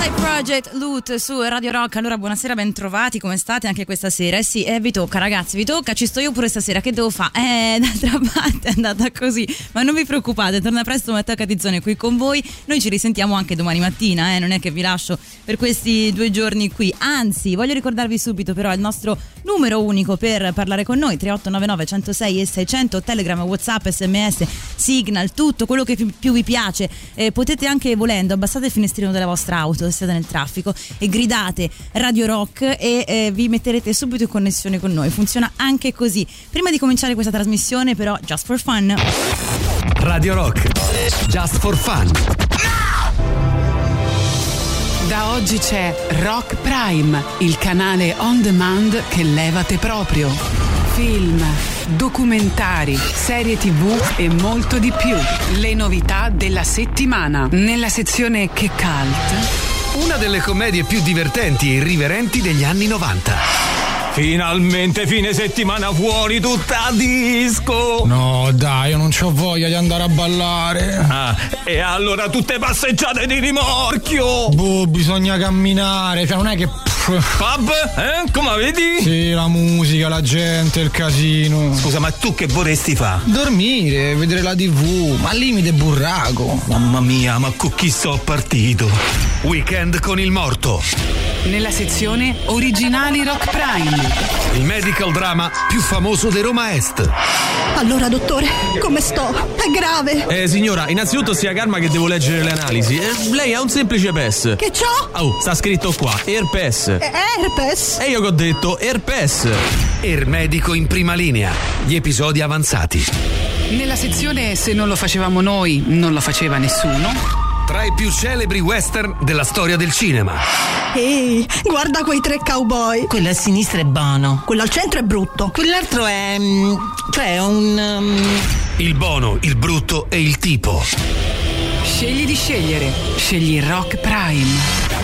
Side Project Loot su Radio Rock. Allora, buonasera, ben trovati. Come state anche questa sera? Eh sì, eh, vi tocca, ragazzi, vi tocca. Ci sto io pure stasera. Che devo fare? Eh, d'altra parte è andata così. Ma non vi preoccupate, torna presto Matteo Catizzone qui con voi. Noi ci risentiamo anche domani mattina, eh. Non è che vi lascio per questi due giorni qui. Anzi, voglio ricordarvi subito, però, il nostro numero unico per parlare con noi: 3899 106 e 600, Telegram, WhatsApp, SMS, Signal, tutto quello che più vi piace. Eh, potete anche volendo, abbassate il finestrino della vostra auto siete nel traffico e gridate Radio Rock e eh, vi metterete subito in connessione con noi. Funziona anche così. Prima di cominciare questa trasmissione, però, just for fun. Radio Rock, just for fun. Da oggi c'è Rock Prime, il canale on demand che levate proprio. Film, documentari, serie tv e molto di più. Le novità della settimana. Nella sezione Che Cult una delle commedie più divertenti e irriverenti degli anni 90. Finalmente fine settimana fuori tutta a disco! No, dai, io non ho voglia di andare a ballare. Ah, e allora tutte passeggiate di rimorchio! Boh, bisogna camminare, cioè non è che Pub? Eh? Come vedi? Sì, la musica, la gente, il casino. Scusa, ma tu che vorresti fare? Dormire, vedere la tv, ma al limite burraco. Mamma mia, ma con chi sto partito? Weekend con il morto. Nella sezione Originali Rock Prime. Il medical drama più famoso di Roma Est. Allora, dottore, come sto? È grave. Eh, signora, innanzitutto sia calma che devo leggere le analisi. Eh, lei ha un semplice PES. Che c'ho? Oh, sta scritto qua, herpes. Eh, herpes? E io che ho detto herpes. Ermedico in prima linea. Gli episodi avanzati. Nella sezione Se non lo facevamo noi, non lo faceva nessuno. Tra i più celebri western della storia del cinema. Ehi, guarda quei tre cowboy. Quello a sinistra è Bono. Quello al centro è brutto. Quell'altro è. mm, cioè un. um, Il bono, il brutto e il tipo. Scegli di scegliere. Scegli Rock Prime.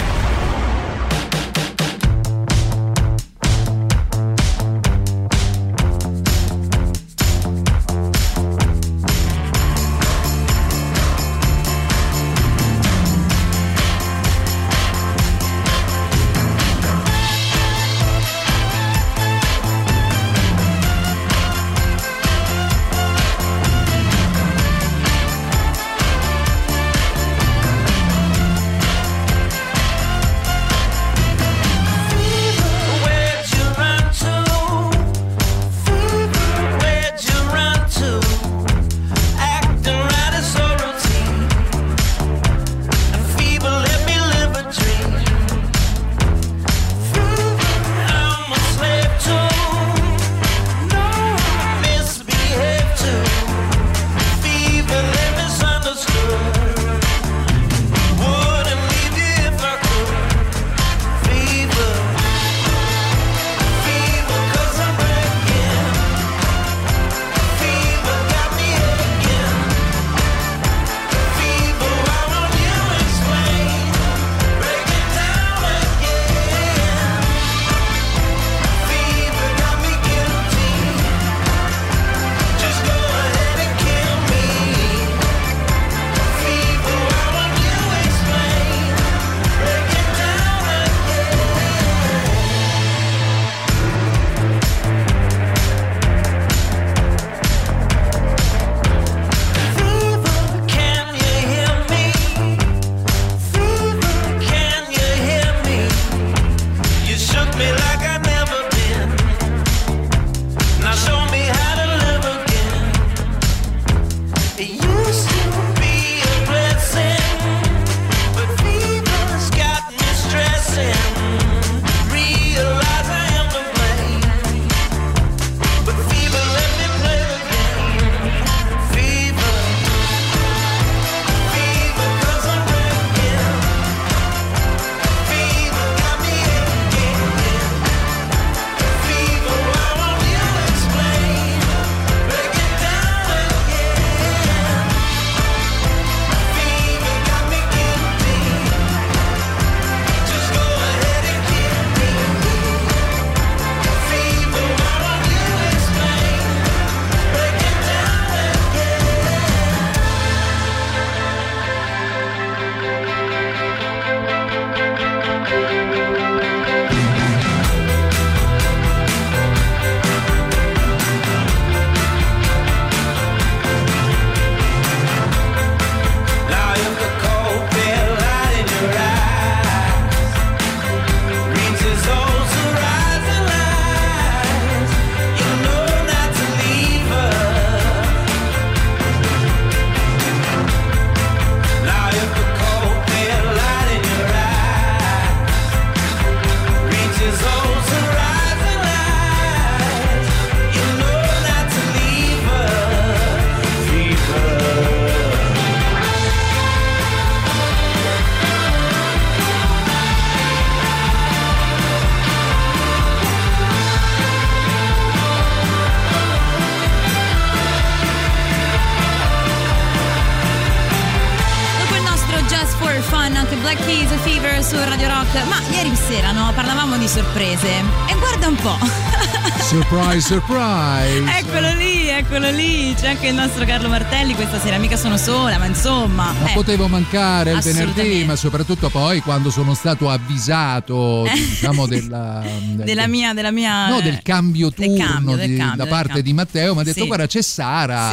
Surprise, surprise. eccolo lì, eccolo lì. C'è anche il nostro Carlo Martelli questa sera. Mica sono sola, ma insomma. Ma eh. potevo mancare il venerdì, ma soprattutto poi quando sono stato avvisato, Eh. diciamo, della, della mia, della mia. No, del cambio del turno cambio, del di- cambio, da del parte di Matteo, mi ha detto Sì. guarda c'è Sara.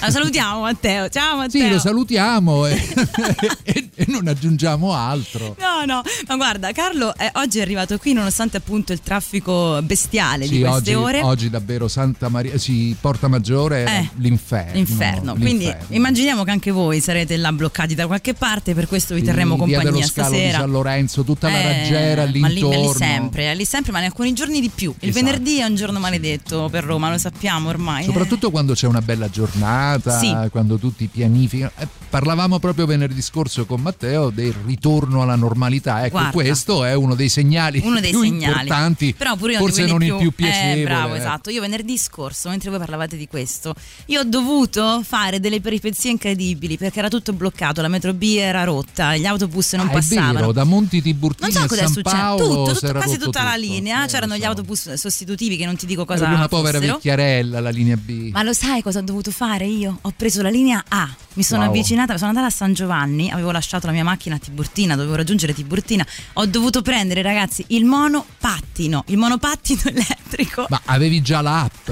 La salutiamo Matteo. Ciao Matteo. Sì, lo salutiamo e, e- e non aggiungiamo altro. No, no, ma guarda, Carlo eh, oggi è arrivato qui nonostante appunto il traffico bestiale Sì, di queste oggi, ore. oggi davvero Santa Maria, sì, Porta Maggiore Eh, l'inferno. L'inferno. Quindi l'inferno. immaginiamo che anche voi sarete là bloccati da qualche parte, per questo vi Sì, terremo dello compagnia scalo di stasera. San Lorenzo, tutta la Eh, raggiera lì, ma lì sempre, eh, lì sempre, ma in alcuni giorni di più. Il Esatto. venerdì è un giorno maledetto per Roma, lo sappiamo ormai. eh. Soprattutto quando c'è una bella giornata, Sì. quando tutti pianificano. Parlavamo proprio venerdì scorso con Matteo del ritorno alla normalità. Ecco, Guarda. questo è uno dei segnali uno dei più segnali importanti, però pure io forse non quelli il più piacevole. eh, bravo eh. esatto io venerdì scorso mentre voi parlavate di questo io ho dovuto fare delle peripezie incredibili perché era tutto bloccato la metro B era rotta gli autobus non Ah, passavano vero, da Monti Tiburtino non so cosa è San successo Paolo tutto, tutto- si era quasi tutta la tutto. linea Eh, c'erano lo gli so. autobus sostitutivi che non ti dico Era cosa una povera fossero. vecchiarella la linea B. Ma lo sai cosa ho dovuto fare io? Ho preso la linea A, mi sono Wow. avvicinata, sono andata a San Giovanni, avevo lasciato la mia macchina a Tiburtina, dovevo raggiungere Tiburtina, ho dovuto prendere ragazzi il monopattino, il monopattino elettrico. Ma avevi già l'app?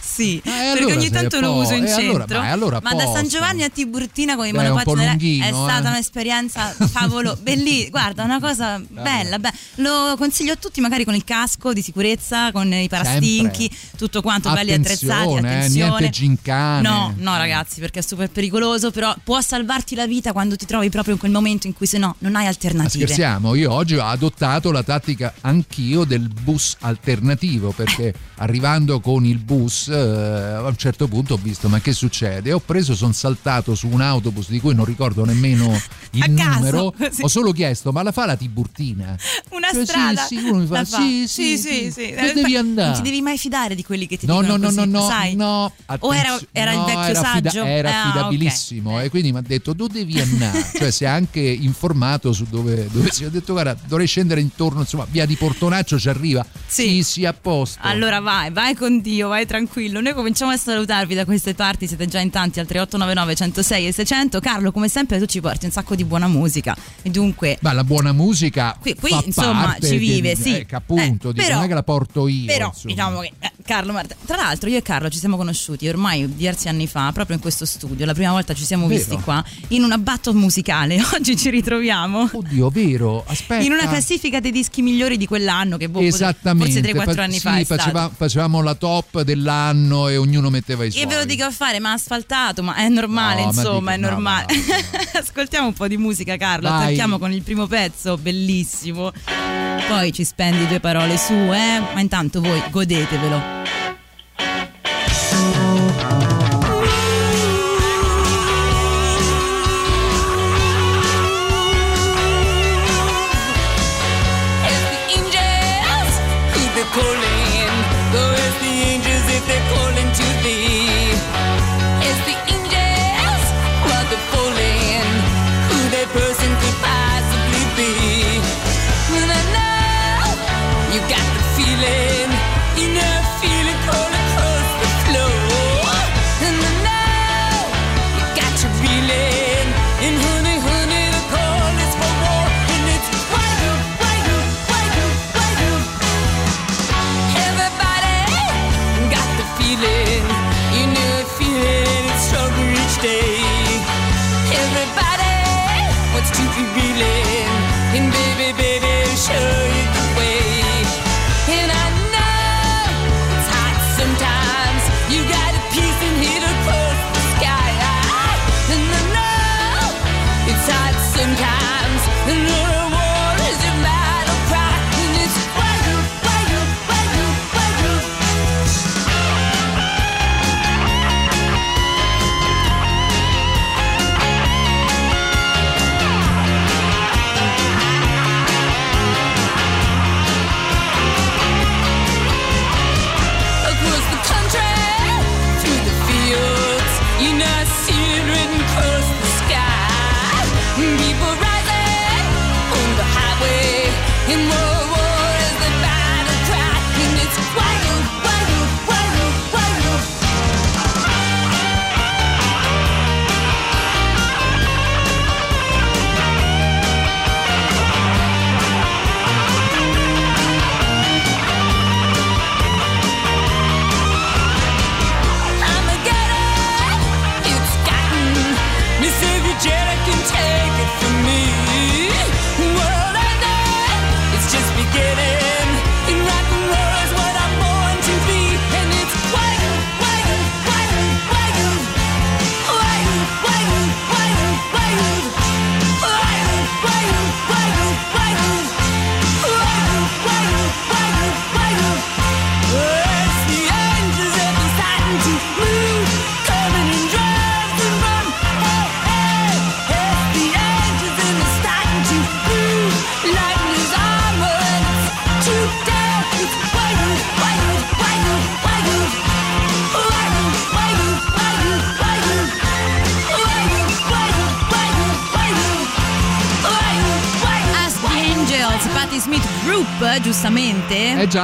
Sì, Eh, perché allora ogni tanto lo uso in eh, allora- centro. ma è allora a da San. Giovanni a Tiburtina con po' monopattino elettrico è lunghino, stata eh. un'esperienza favolo, bellissima. Guarda, una cosa bella, be- lo consiglio a tutti magari con il casco di sicurezza, con i parastinchi, tutto quanto belli attrezzati, Attenzione, eh, niente gincane. No, no ragazzi, perché è super pericoloso, però può salvarti la vita quando ti trovi proprio in quel momento in cui se no non hai Ma alternative. Scherziamo, io oggi ho adottato la tattica anch'io del bus alternativo perché arrivando con il bus eh, a un certo punto ho visto ma che succede? Ho preso, sono saltato su un autobus di cui non ricordo nemmeno il numero, così. ho solo chiesto ma la fa la Tiburtina? Una Cioè, sì, strada. sì, uno mi fa, fa. sì, sì, sì, sì. sì. Dove Eh, devi andare? Non ti devi mai fidare di quelli che ti No, dicono no, no, così, no, no, sai? no. O era, era il no, vecchio era fida- saggio? era Ah, affidabilissimo ok. e quindi mi ha detto dove devi andare, cioè si è anche informato su dove, dove si ho detto guarda dovrei scendere intorno, insomma via di Portonaccio ci arriva, Sì. sì, sì, a posto. Allora vai, vai con Dio, vai tranquillo. Noi cominciamo a salutarvi da queste parti, siete già in tanti al 3899 106 e 600. Carlo, come sempre tu ci porti un sacco di buona musica e dunque Ma la buona musica Qui- qui, insomma, ci vive, sì. eh, che appunto, Eh, dico, però- non è che la porto io. Però insomma. diciamo che eh, Carlo Marta, tra l'altro io e Carlo ci siamo conosciuti ormai diversi anni fa, proprio in questo studio. La prima volta ci siamo Vero. visti qua in una battle musicale. Oggi ci ritroviamo Oddio, vero? Aspetta. in una classifica dei dischi migliori di quell'anno che boh, Esattamente. forse 3-4 Fa- anni sì, fa faceva- facevamo la top dell'anno e ognuno metteva i suoi. E ve lo dico a fare, ma asfaltato, ma è normale, No, ma insomma, dico, è no, normale. Ascoltiamo un po' di musica, Carlo. Vai. Attacchiamo con il primo pezzo, bellissimo. Poi ci spendi due parole su, eh? Ma intanto voi godetevelo.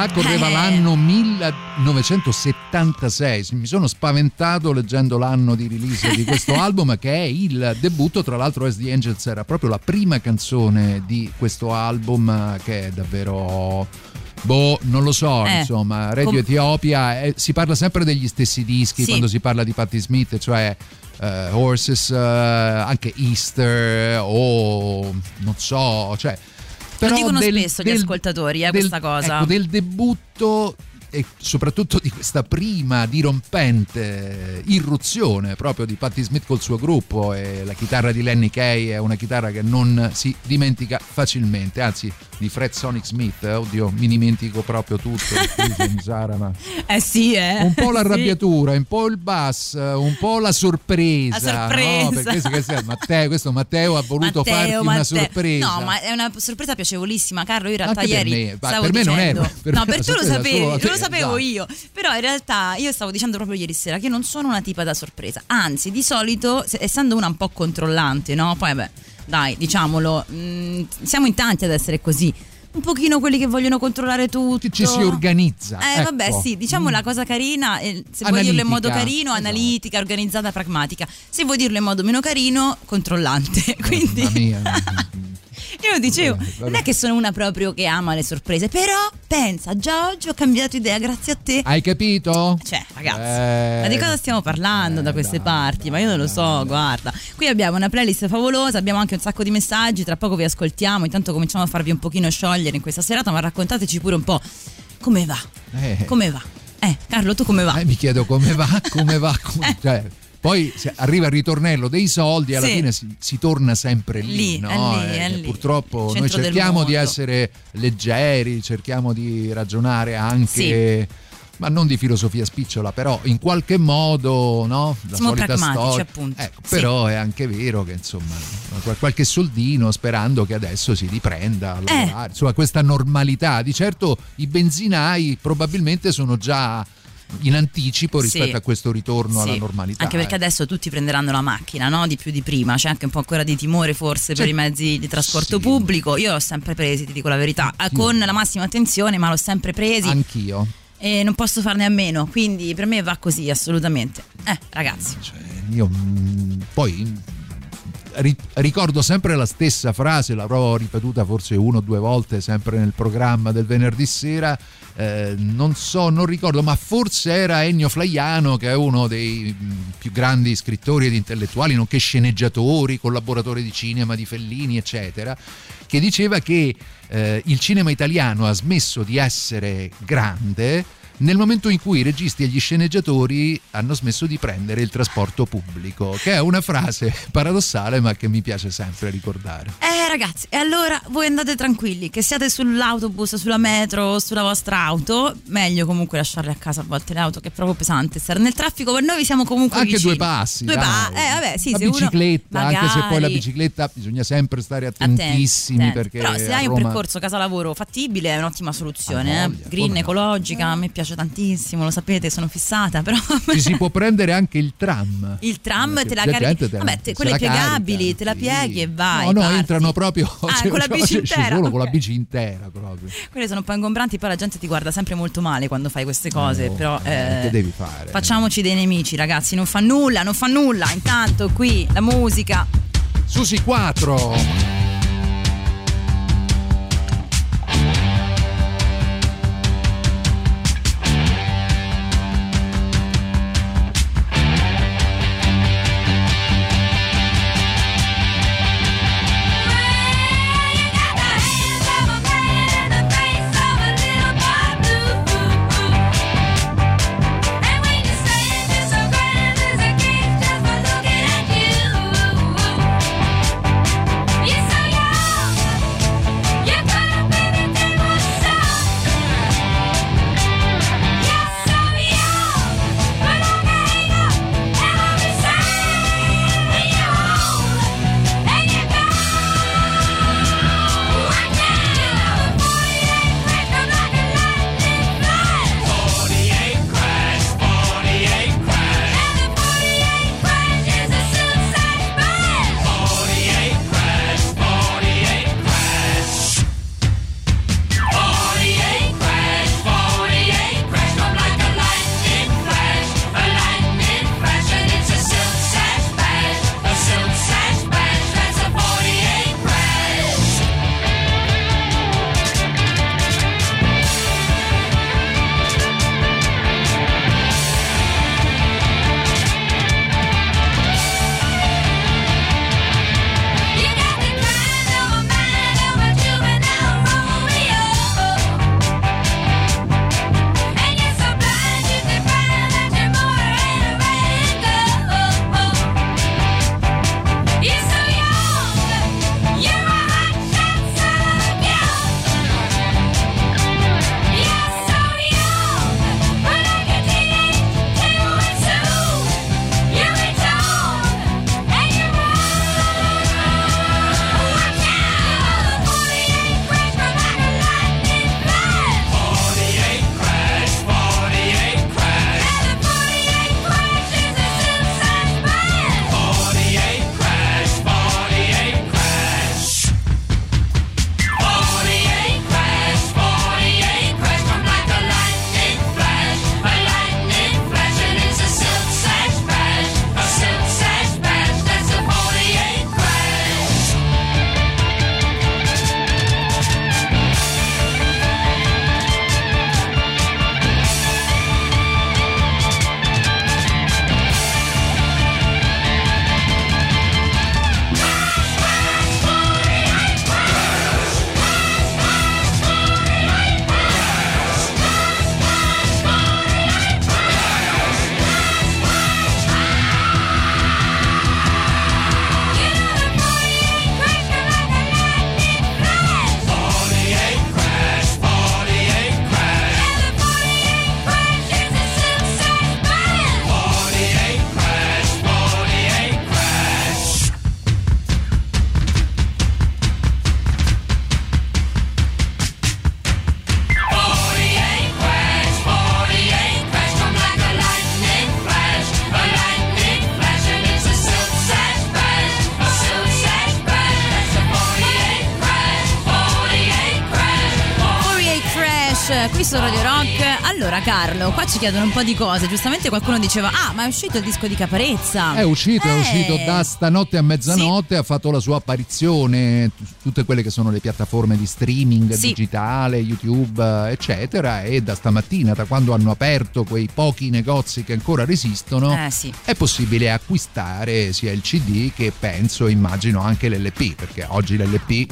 Già, correva Eh. l'anno 1976. Mi sono spaventato leggendo l'anno di release di questo album, che è il debutto. Tra l'altro, As the Angels era proprio la prima canzone di questo album, che è davvero. Boh, non lo so, Eh, insomma, Radio com- Etiopia, eh, si parla sempre degli stessi dischi Sì. quando si parla di Patti Smith, cioè eh, Horses, eh, anche Easter o non so, cioè... Lo dicono del- spesso gli del- ascoltatori, eh, del- questa cosa. ecco, del debutto e soprattutto di questa prima dirompente irruzione proprio di Patti Smith col suo gruppo e la chitarra di Lenny Kay è una chitarra che non si dimentica facilmente anzi di Fred Sonic Smith eh, oddio mi dimentico proprio tutto scusami Sara ma Eh sì, eh. un po' l'arrabbiatura, un po' il bass, un po' la sorpresa. La sorpresa. No, perché questo, è Matteo, questo Matteo ha voluto Matteo, farti una Matteo. sorpresa. No, ma è una sorpresa piacevolissima, Carlo. Io in realtà Anche per ieri me, ma stavo per me non dicendo, era, per no, me per tu lo sapevi, solo non lo sapevo esatto. io. Però in realtà io stavo dicendo proprio ieri sera che non sono una tipa da sorpresa. Anzi, di solito, se- essendo una un po' controllante, no? Poi vabbè, dai, diciamolo, mh, siamo in tanti ad essere così. Un pochino quelli che vogliono controllare tutto. Ci si organizza. Eh, vabbè, ecco. sì, diciamo la cosa carina, eh, se vuoi dirlo in modo Analitica. carino, Esatto. analitica, organizzata, pragmatica. Se vuoi dirlo in modo meno carino, controllante. Quindi Mamma mia. Io dicevo, Vabbè, vabbè. non è che sono una proprio che ama le sorprese, però pensa, già oggi ho cambiato idea grazie a te. Hai capito? Cioè, ragazzi, Eh, ma di cosa stiamo parlando da queste parti? Ma io non lo so, guarda. Qui abbiamo una playlist favolosa, abbiamo anche un sacco di messaggi, tra poco vi ascoltiamo, intanto cominciamo a farvi un pochino sciogliere in questa serata, ma raccontateci pure un po' come va. eh, Come va? Eh, Carlo, tu come va? eh, mi chiedo come va, come va. come- cioè, poi arriva il ritornello dei soldi, alla Sì. fine si, si torna sempre lì. Lì, no? lì, Eh, lì. Purtroppo noi cerchiamo di essere leggeri, cerchiamo di ragionare anche. Ma non di filosofia spicciola, però in qualche modo, no? La Siamo solita pragmatici, storia. appunto. Ecco, Sì. Però è anche vero che insomma, qual- qualche soldino sperando che adesso si riprenda a Eh. insomma, questa normalità. Di certo i benzinai probabilmente sono già in anticipo rispetto Sì. a questo ritorno Sì, alla normalità. Anche perché eh. adesso tutti prenderanno la macchina, no? Di più di prima. C'è anche un po' ancora di timore forse per C'è- i mezzi di trasporto Sì. pubblico. Io l'ho sempre presi, ti dico la verità, eh, con la massima attenzione, ma l'ho sempre presi Anch'io. e non posso farne a meno. Quindi per me va così, assolutamente. Eh, ragazzi. Cioè, io mm, poi ri- ricordo sempre la stessa frase, l'avrò ripetuta forse uno o due volte sempre nel programma del venerdì sera. Eh, non so, non ricordo, ma forse era Ennio Flaiano, che è uno dei mm, più grandi scrittori ed intellettuali, nonché sceneggiatori, collaboratore di cinema di Fellini, eccetera, che diceva che eh, il cinema italiano ha smesso di essere grande nel momento in cui i registi e gli sceneggiatori hanno smesso di prendere il trasporto pubblico, che è una frase paradossale ma che mi piace sempre ricordare. Eh ragazzi, e allora voi andate tranquilli, che siate sull'autobus, sulla metro, sulla vostra auto, meglio comunque lasciarle a casa a volte le auto che è proprio pesante stare nel traffico, ma noi siamo comunque Anche vicini. due passi. Due dai. pa- eh vabbè, sì, la se bicicletta, anche se poi la magari- bicicletta bisogna sempre stare Attenti, attentissimi attenti. perché Però se hai un Roma- percorso casa-lavoro fattibile è un'ottima soluzione, Ah, eh. voglia, green, come no. ecologica, a me piace tantissimo, lo sapete, sono fissata, però ci si può prendere anche il tram. il tram Perché te la la carichi, vabbè, te- quelle piegabili, carica, te la sì. pieghi e vai. No, no, parti. entrano proprio Ah, cioè, con la cioè, bici ci intera. solo con la bici intera proprio. Quelle sono un po' ingombranti, poi la gente ti guarda sempre molto male quando fai queste cose. No, però eh, eh, che devi fare? Facciamoci dei nemici, ragazzi. Non fa nulla, non fa nulla. Intanto qui la musica. Susi 4. Ci chiedono un po' di cose. Giustamente qualcuno diceva: Ah, ma è uscito il disco di Caparezza. È uscito, è Eh. uscito da stanotte a mezzanotte, ha fatto la sua apparizione su tutte quelle che sono le piattaforme di streaming Sì. digitale, YouTube, eccetera, e da stamattina, da quando hanno aperto quei pochi negozi che ancora resistono, Eh, sì. è possibile acquistare sia il CD che penso, immagino anche l'LP, perché oggi l'LP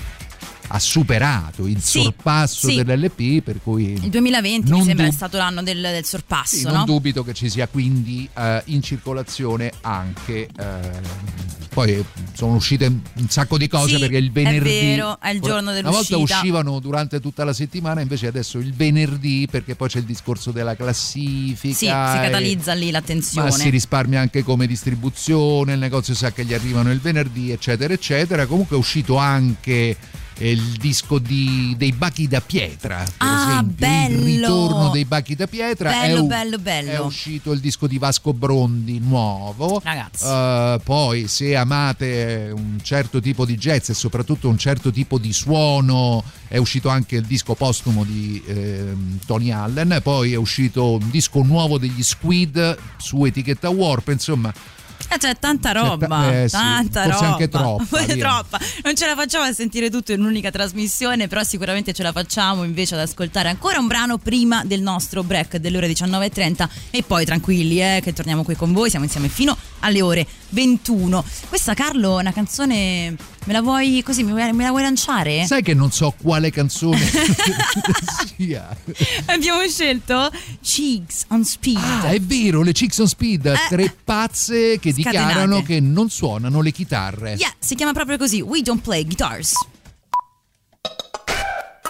ha superato il Sì, sorpasso sì. dell'LP, per cui Il 2020 Non mi sembra dub- è stato l'anno del, del sorpasso, sì, no? non dubito che ci sia quindi eh, in circolazione anche. eh, poi sono uscite un sacco di cose perché il è venerdì. vero, è il giorno Una volta dell'uscita. uscivano durante tutta la settimana, invece adesso il venerdì, perché poi c'è il discorso della classifica. Si e- catalizza lì l'attenzione. ma si risparmia anche come distribuzione, il negozio sa che gli arrivano il venerdì, eccetera, eccetera. Comunque è uscito anche il disco di- dei Bachi da Pietra, per Ah, esempio, bello! il ritorno dei Bachi da Pietra. Bello, è bello, bello. È uscito il disco di Vasco Brondi nuovo. Ragazzi. Eh, poi, se amate un certo tipo di jazz e soprattutto un certo tipo di suono, è uscito anche il disco postumo di ehm, Tony Allen. Poi è uscito un disco nuovo degli Squid su etichetta Warp. Insomma, Eh, c'è tanta roba, eh, sì, tanta forse roba. anche troppa, troppa. Non ce la facciamo a sentire tutto in un'unica trasmissione, però sicuramente ce la facciamo invece ad ascoltare ancora un brano prima del nostro break delle ore 19.30 e poi tranquilli eh, che torniamo qui con voi, siamo insieme fino alle ore 21. Questa Carlo è una canzone, me la vuoi così, me la me la vuoi lanciare? sai che non so quale canzone sia. Abbiamo scelto Cheeks on Speed. Ah, è vero, le Chicks on Speed, tre pazze che Eh, Scatenate. dichiarano che non suonano le chitarre. Yeah, si chiama proprio così, We Don't Play Guitars.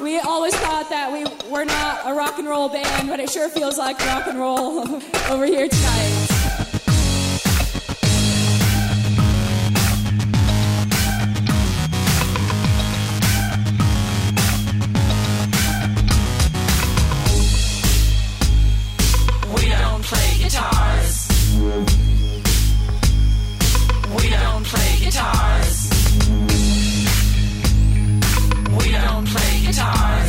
We always thought that we were not a rock and roll band, but it sure feels like rock and roll over here tonight. Guitars. We don't play guitars.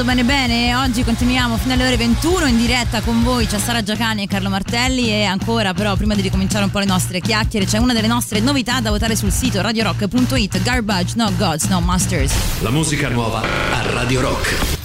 Scaldando bene bene. Oggi continuiamo fino alle ore 21 in diretta con voi. C'è Sara Giacani e Carlo Martelli. E ancora, però, prima di ricominciare un po' le nostre chiacchiere, c'è una delle nostre novità da votare sul sito radiorock.it. Garbage, no gods, no masters. La musica nuova a Radio Rock.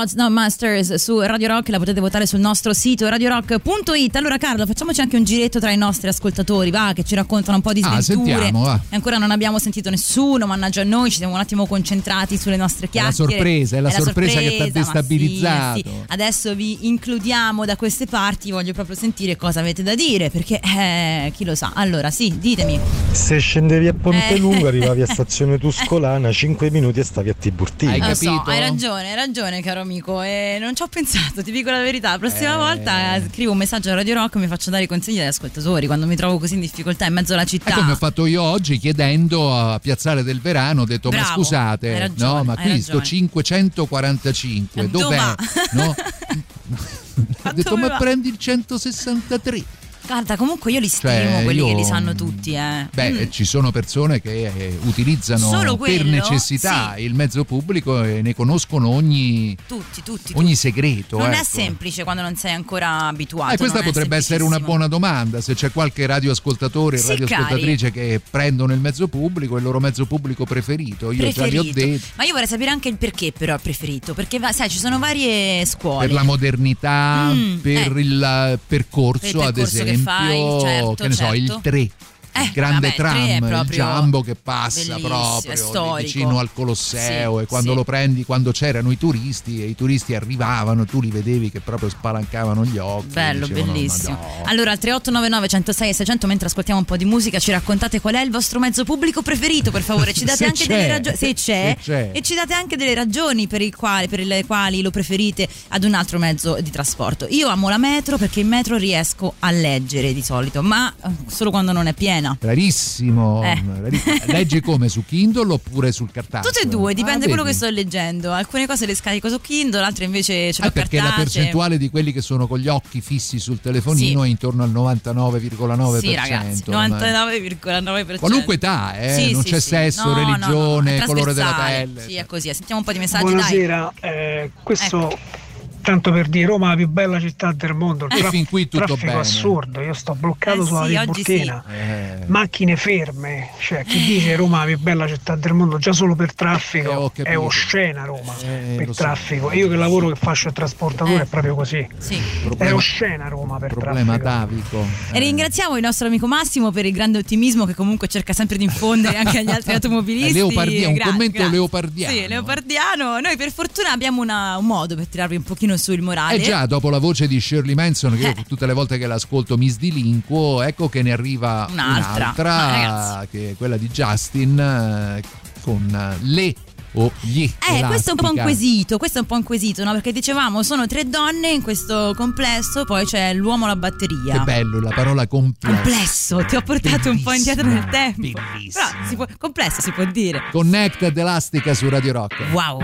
Gods, No Masters su Radio Rock, la potete votare sul nostro sito radiorock.it. Allora Carlo, facciamoci anche un giretto tra i nostri ascoltatori, va, che ci raccontano un po' di Ah, sventure. sentiamo, va. E ancora non abbiamo sentito nessuno, mannaggia a noi, ci siamo un attimo concentrati sulle nostre È la chiacchiere. sorpresa, è la sorpresa che ti ha sorpresa, destabilizzato. sì, sì. Adesso vi includiamo da queste parti, voglio proprio sentire cosa avete da dire, perché eh, chi lo sa. Allora, sì, ditemi. Se scendevi a Ponte Eh. Lungo arrivavi a stazione Tuscolana Madonna, 5 minuti e stavi a Tiburtino. Lo so, hai ragione, hai ragione, caro amico. E non ci ho pensato, ti dico la verità. La prossima Eh. volta scrivo un messaggio a Radio Rock e mi faccio dare i consigli agli ascoltatori quando mi trovo così in difficoltà in mezzo alla città. È come ho fatto io oggi chiedendo a Piazzale del Verano, ho detto ma Bravo, scusate, hai ragione, no, ma qui sto ragione. 545, Dov'è? dov'è? No? ho detto ma va? prendi il 163. Guarda, comunque io li stimo Cioè, quelli che io- li sanno tutti, eh. Beh, Mm. ci sono persone che eh, utilizzano per necessità il mezzo pubblico e ne conoscono ogni, Tutti, tutti. ogni tutti. segreto. Non è ecco. semplice quando non sei ancora abituato. Eh, questa è potrebbe essere una buona domanda. Se c'è qualche radioascoltatore o Sì, radioascoltatrice che prendono il mezzo pubblico, il loro mezzo pubblico preferito. Io già li ho Preferito. detto. Ma io vorrei sapere anche il perché però è preferito, perché sai, ci sono varie scuole. Per la modernità, Mm, per eh. il percorso, Per il ad percorso che esempio, fai, certo, che ne so, certo. il 3. Eh, il grande vabbè, tram, il Jumbo che passa proprio vicino al Colosseo Sì, e quando sì. lo prendi, quando c'erano i turisti e i turisti arrivavano, tu li vedevi che proprio spalancavano gli occhi. Bello, dicevano, bellissimo. "Madonna". Allora, al 3899 106 e 600 mentre ascoltiamo un po' di musica, ci raccontate qual è il vostro mezzo pubblico preferito, per favore. Ci date anche c'è. delle ragioni se c'è, Se c'è. e ci date anche delle ragioni per, il quale- per le quali lo preferite ad un altro mezzo di trasporto. Io amo la metro perché in metro riesco a leggere di solito, ma eh, solo quando non è piena. Rarissimo. Eh. rarissimo. Leggi come su Kindle oppure sul cartaceo? Tutte e due, dipende Ah, da quello che sto leggendo. Alcune cose le scarico su Kindle, altre invece ce l'ho Ah, perché la cartacee. percentuale di quelli che sono con gli occhi fissi sul telefonino Sì. è intorno al 99,9%. Sì, ragazzi, ma- 99,9%. Qualunque età, eh, Sì, non sì, c'è sì. sesso, No, no, no, no, religione, colore della pelle. Sì, è così. Sentiamo un po' di messaggi, Buonasera, eh, questo tanto per dire Roma è la più bella città del mondo. Il E fin qui tutto traffico bene. assurdo, io sto bloccato Eh sulla sì, Tiburtina. Eh. Macchine ferme, cioè chi dice Roma è la più bella città del mondo già solo per Eh, traffico è capito. oscena Roma Eh, per lo so. traffico. Io che lavoro che faccio il trasportatore Eh. è proprio così. Sì. È Problema- oscena Roma per Problema traffico. atavico. E ringraziamo il nostro amico Massimo per il grande ottimismo che comunque cerca sempre di infondere anche agli altri automobilisti. Eh, leopardia- un Grazie, commento grazie. leopardiano. Sì, leopardiano. Noi per fortuna abbiamo una- un modo per tirarvi un pochino su il morale. Eh già, dopo la voce di Shirley Manson, che io Eh. tutte le volte che l'ascolto mi sdilinquo, ecco che ne arriva Un'altra. un'altra, che è quella di Justin, eh, con le o gli Eh, questo è un po' un quesito, questo è un po' un quesito, no? Perché dicevamo sono tre donne in questo complesso, poi c'è l'uomo alla batteria. Che bello, la parola complesso. Complesso, ti ho portato un po' indietro nel tempo. Bellissima. Però si può- complesso si può dire. Connected Elastica su Radio Rock. Wow.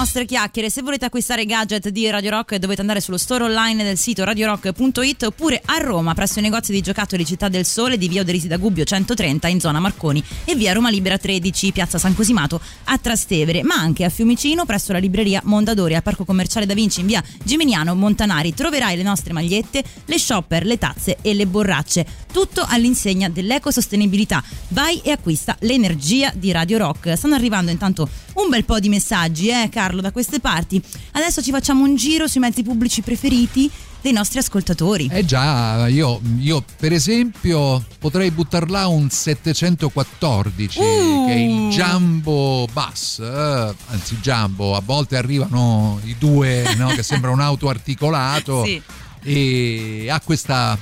Nostre chiacchiere. Se volete acquistare gadget di Radio Rock dovete andare sullo store online del sito radiorock.it oppure a Roma presso i negozi di giocattoli Città del Sole di via Oderisi da Gubbio 130 in zona Marconi e via Roma Libera 13, piazza San Cosimato a Trastevere, ma anche a Fiumicino presso la libreria Mondadori al Parco Commerciale Da Vinci in via Gimignano Montanari. Troverai le nostre magliette, le shopper, le tazze e le borracce. Tutto all'insegna dell'ecosostenibilità. Vai e acquista l'energia di Radio Rock. Stanno arrivando intanto un bel po' di messaggi, eh Carlo, da queste parti. Adesso ci facciamo un giro sui mezzi pubblici preferiti dei nostri ascoltatori. Eh già, io, io, per esempio potrei buttar là un 714 Uh. che è il Jumbo Bus, eh, anzi Jumbo, a volte arrivano i due no, che sembra un auto articolato Sì. e ha questa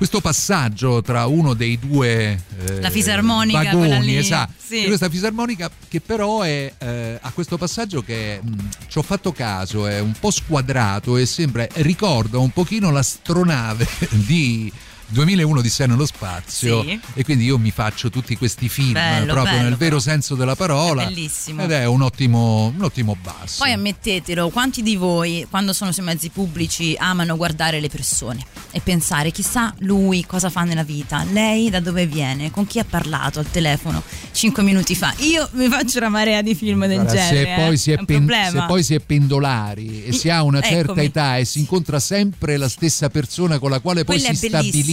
questo passaggio tra uno dei due eh, La fisarmonica, vagoni, esatto, sì. Questa fisarmonica che però è, eh, ha questo passaggio che mh, ci ho fatto caso, è un po' squadrato e sembra, ricorda un pochino l'astronave di 2001 di sé nello spazio Sì. e quindi io mi faccio tutti questi film Bello, proprio bello, nel vero però. senso della parola È bellissimo. ed è un ottimo, un ottimo bus. Poi ammettetelo, quanti di voi quando sono sui mezzi pubblici amano guardare le persone e pensare chissà lui cosa fa nella vita, lei da dove viene, con chi ha parlato al telefono cinque minuti fa. Io mi faccio una marea di film del Guarda, genere. se, poi eh. si è un pen- se poi si è pendolari e si ha una certa Eccomi. età e si incontra sempre la stessa persona con la quale poi Quello si è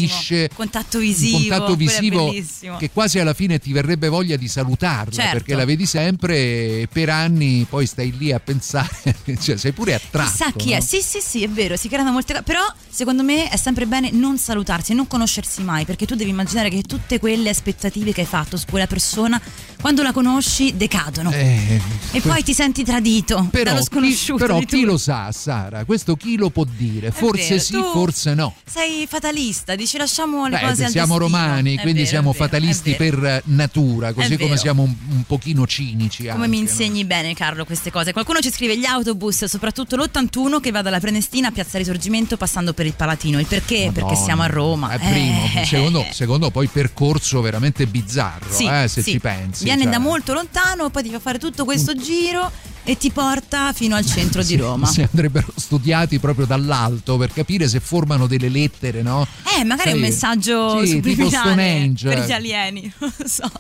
stabilisce contatto visivo, contatto è visivo che quasi alla fine ti verrebbe voglia di salutarla Certo. perché la vedi sempre e per anni poi stai lì a pensare, cioè sei pure attratto. Chissà chi è, no? sì sì sì è vero, si creano molte cose, però secondo me è sempre bene non salutarsi, non conoscersi mai, perché tu devi immaginare che tutte quelle aspettative che hai fatto su quella persona, quando la conosci, decadono. Eh, e poi ti senti tradito però, dallo chi, sconosciuto. però di chi lo sa, Sara? Questo chi lo può dire? Forse vero, sì, forse no. Sei fatalista, dici lasciamo le Beh, cose al siamo romani, È quindi vero, siamo vero, fatalisti per natura, così come siamo un, un pochino cinici. Come anche, mi no? insegni bene Carlo queste cose? Qualcuno ci scrive gli autobus, soprattutto l'81 che va dalla Prenestina a Piazza Risorgimento passando per il Palatino. Il perché? Perché Madonna. siamo a Roma. È primo, Eh. secondo, secondo poi percorso veramente bizzarro, Sì, eh, se sì. ci pensi. Viene cioè. da molto lontano, poi ti fa fare tutto questo giro e ti porta fino al centro di Roma. Si andrebbero studiati proprio dall'alto per capire se formano delle lettere, no? Eh, magari è un Sai, messaggio sì, subliminale per gli alieni, non lo so.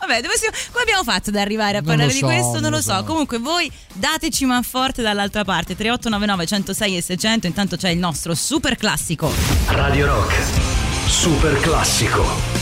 Vabbè, dove si- come abbiamo fatto ad arrivare a parlare lo di so, questo? Non, non lo lo so. so. Comunque voi dateci man forte dall'altra parte. 3899 106 e 600. Intanto c'è il nostro super classico. Radio Rock, super classico.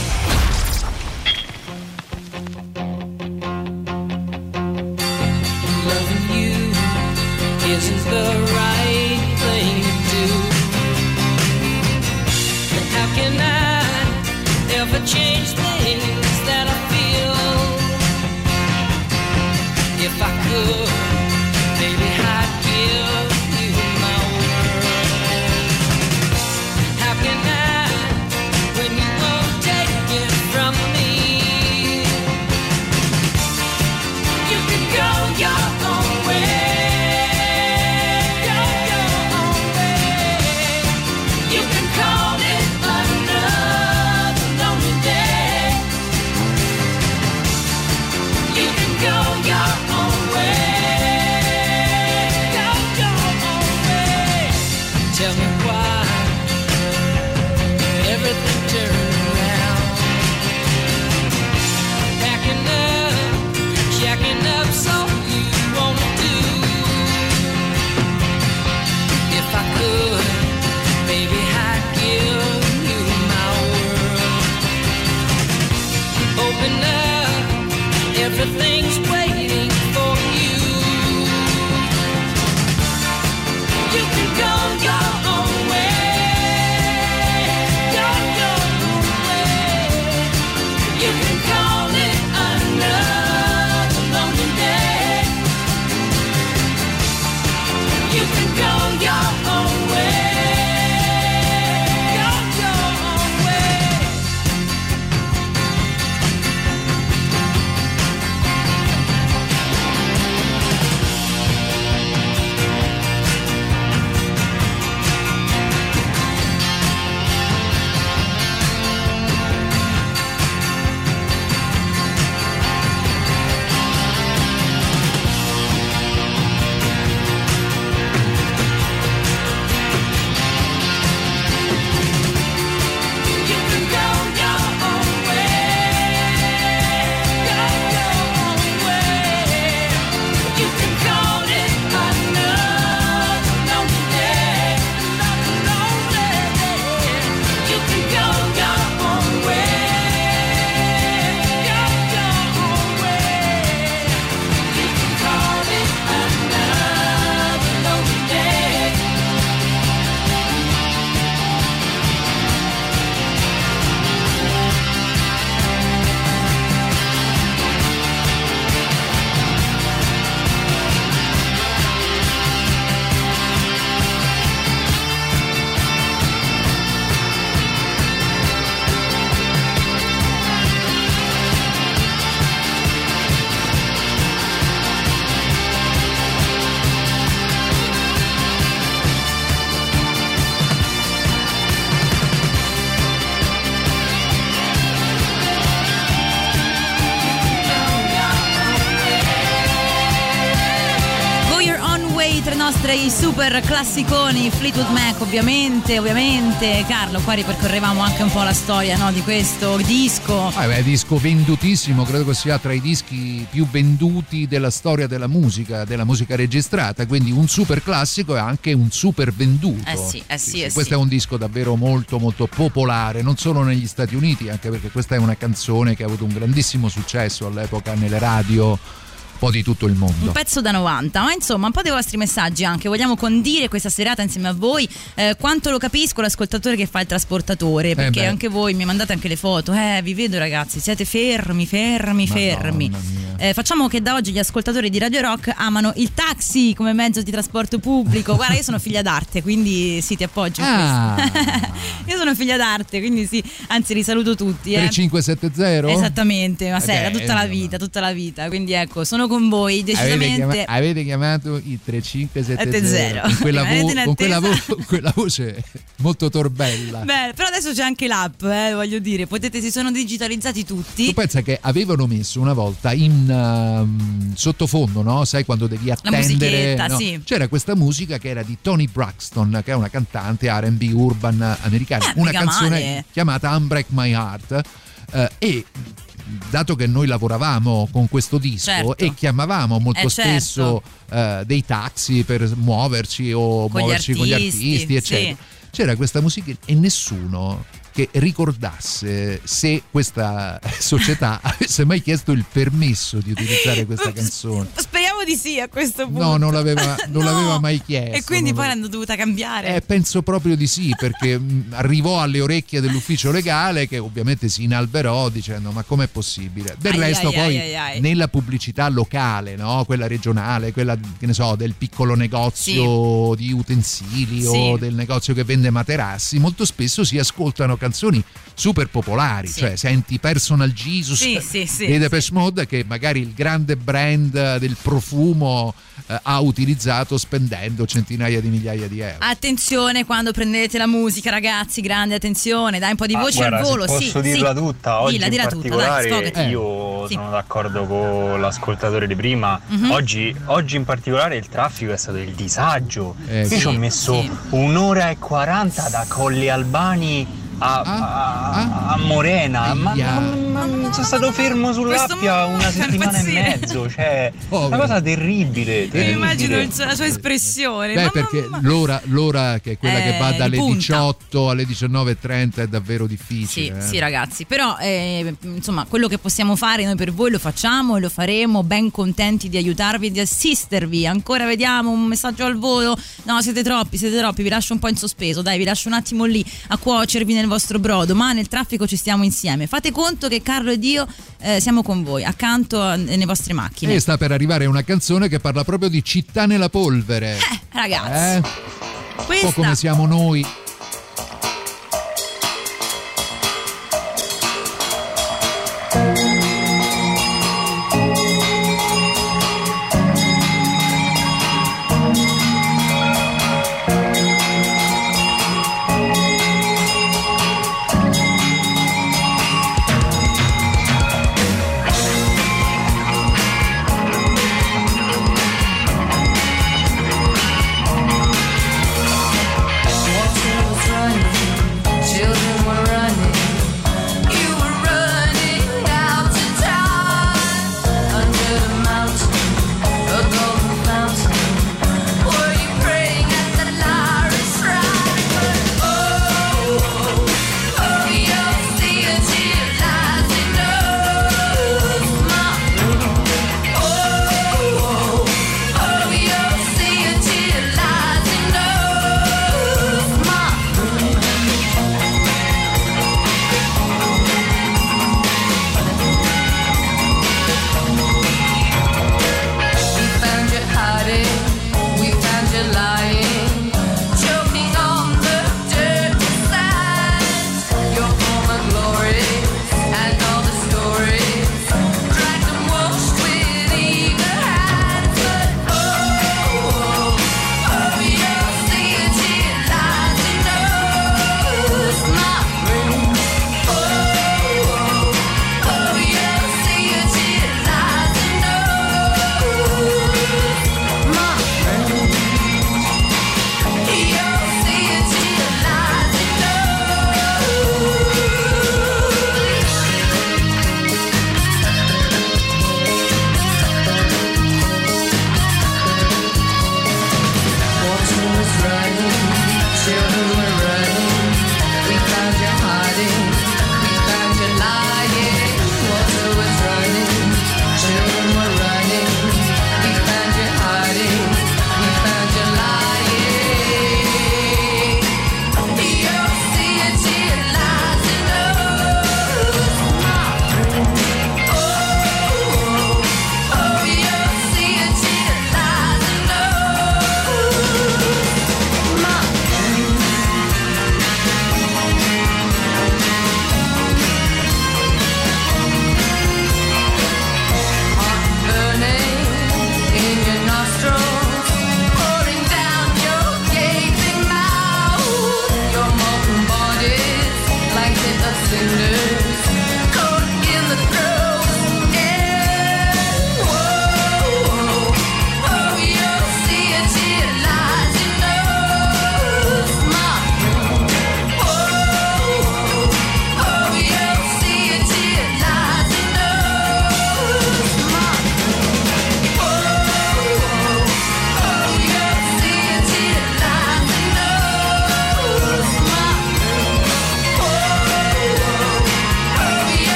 Super classiconi, Fleetwood Mac ovviamente, ovviamente. Carlo, qua ripercorrevamo anche un po' la storia no, di questo disco. Ah, beh, disco vendutissimo, credo che sia tra i dischi più venduti della storia della musica, della musica registrata, quindi un super classico e anche un super venduto. Eh sì, eh sì, eh Questo sì. è un disco davvero molto molto popolare, non solo negli Stati Uniti, anche perché questa è una canzone che ha avuto un grandissimo successo all'epoca nelle radio po' di tutto il mondo. Un pezzo da 90, ma insomma un po' dei vostri messaggi anche, vogliamo condire questa serata insieme a voi, Eh, quanto lo capisco l'ascoltatore che fa il trasportatore, perché beh. anche voi mi mandate anche le foto, eh vi vedo ragazzi, siete fermi, fermi, fermi. Eh, facciamo che da oggi gli ascoltatori di Radio Rock amano il taxi come mezzo di trasporto pubblico, guarda io sono figlia d'arte, quindi sì ti appoggio Ah. io sono figlia d'arte, quindi sì, anzi li saluto tutti. Eh. 3570? Esattamente, ma Eh da beh, tutta la eh, vita, tutta la vita. Quindi ecco, sono con voi Avete, decisamente. chiama- avete chiamato il 3570 con quella, vo- con quella vo- con quella voce molto torbella. Beh, però adesso c'è anche l'app, eh, voglio dire, potete, si sono digitalizzati tutti. Tu pensa che avevano messo una volta in ehm, sottofondo, no? Sai quando devi attendere? no? sì. C'era questa musica che era di Tony Braxton, che è una cantante RB urban americana, Eh, una canzone male. chiamata Unbreak My Heart. eh, e dato che noi lavoravamo con questo disco Certo. e chiamavamo molto Eh, certo. spesso eh, dei taxi per muoverci o Con gli muoverci con gli artisti, artisti, eccetera. sì. C'era questa musica e nessuno che ricordasse se questa società avesse mai chiesto il permesso di utilizzare questa canzone. Speriamo di sì a questo punto. No, non l'aveva, non No. l'aveva mai chiesto. E quindi poi l'hanno dovuta cambiare. eh, penso proprio di sì, perché mh, arrivò alle orecchie dell'ufficio legale che ovviamente si inalberò dicendo ma com'è possibile? Del Ai, resto ai, poi ai, nella pubblicità locale, no? quella regionale, quella che ne so, del piccolo negozio di utensili o Sì. del negozio che vende materassi, molto spesso si ascoltano canzoni super popolari, cioè senti Personal Jesus Sì, sì, sì, sì. Depeche Mode che magari il grande brand del profumo eh, ha utilizzato spendendo centinaia di migliaia di euro. Attenzione quando prendete la musica, ragazzi, grande attenzione, dai un po' di Ah, voce guarda, al volo. se sì, posso dirla sì. tutta, oggi Dilla, in dilla tutta, particolare dai, io Sì. sono d'accordo con l'ascoltatore di prima. Mhm. Oggi, oggi in particolare il traffico è stato il disagio. Eh, io sì. ci ho messo sì. un'ora e 40 da Colli Albani a, a- a Morena. Ma, Aia. ma- ma- sono stato fermo sull'Appia una settimana e mezzo. Cioè, Povero. una cosa terribile. Terribile. immagino la sua espressione. Beh, ma- perché l'ora, l'ora che è quella Eh, che va di dalle punta. 18 alle 19.30 è davvero Sì, difficile. eh. sì, ragazzi, però eh, insomma quello che possiamo fare noi per voi lo facciamo e lo faremo, ben contenti di aiutarvi e di assistervi. Ancora vediamo un messaggio al volo. No, siete troppi, siete troppi, vi lascio un po' in sospeso, dai, vi lascio un attimo lì a cuocervi nel vostro brodo, ma nel traffico ci stiamo insieme. Fate conto che Carlo ed io eh, siamo con voi, accanto a- nelle vostre macchine. E sta per arrivare una canzone che parla proprio di città nella polvere. Ragazzi, Eh? Un po' questa come siamo noi.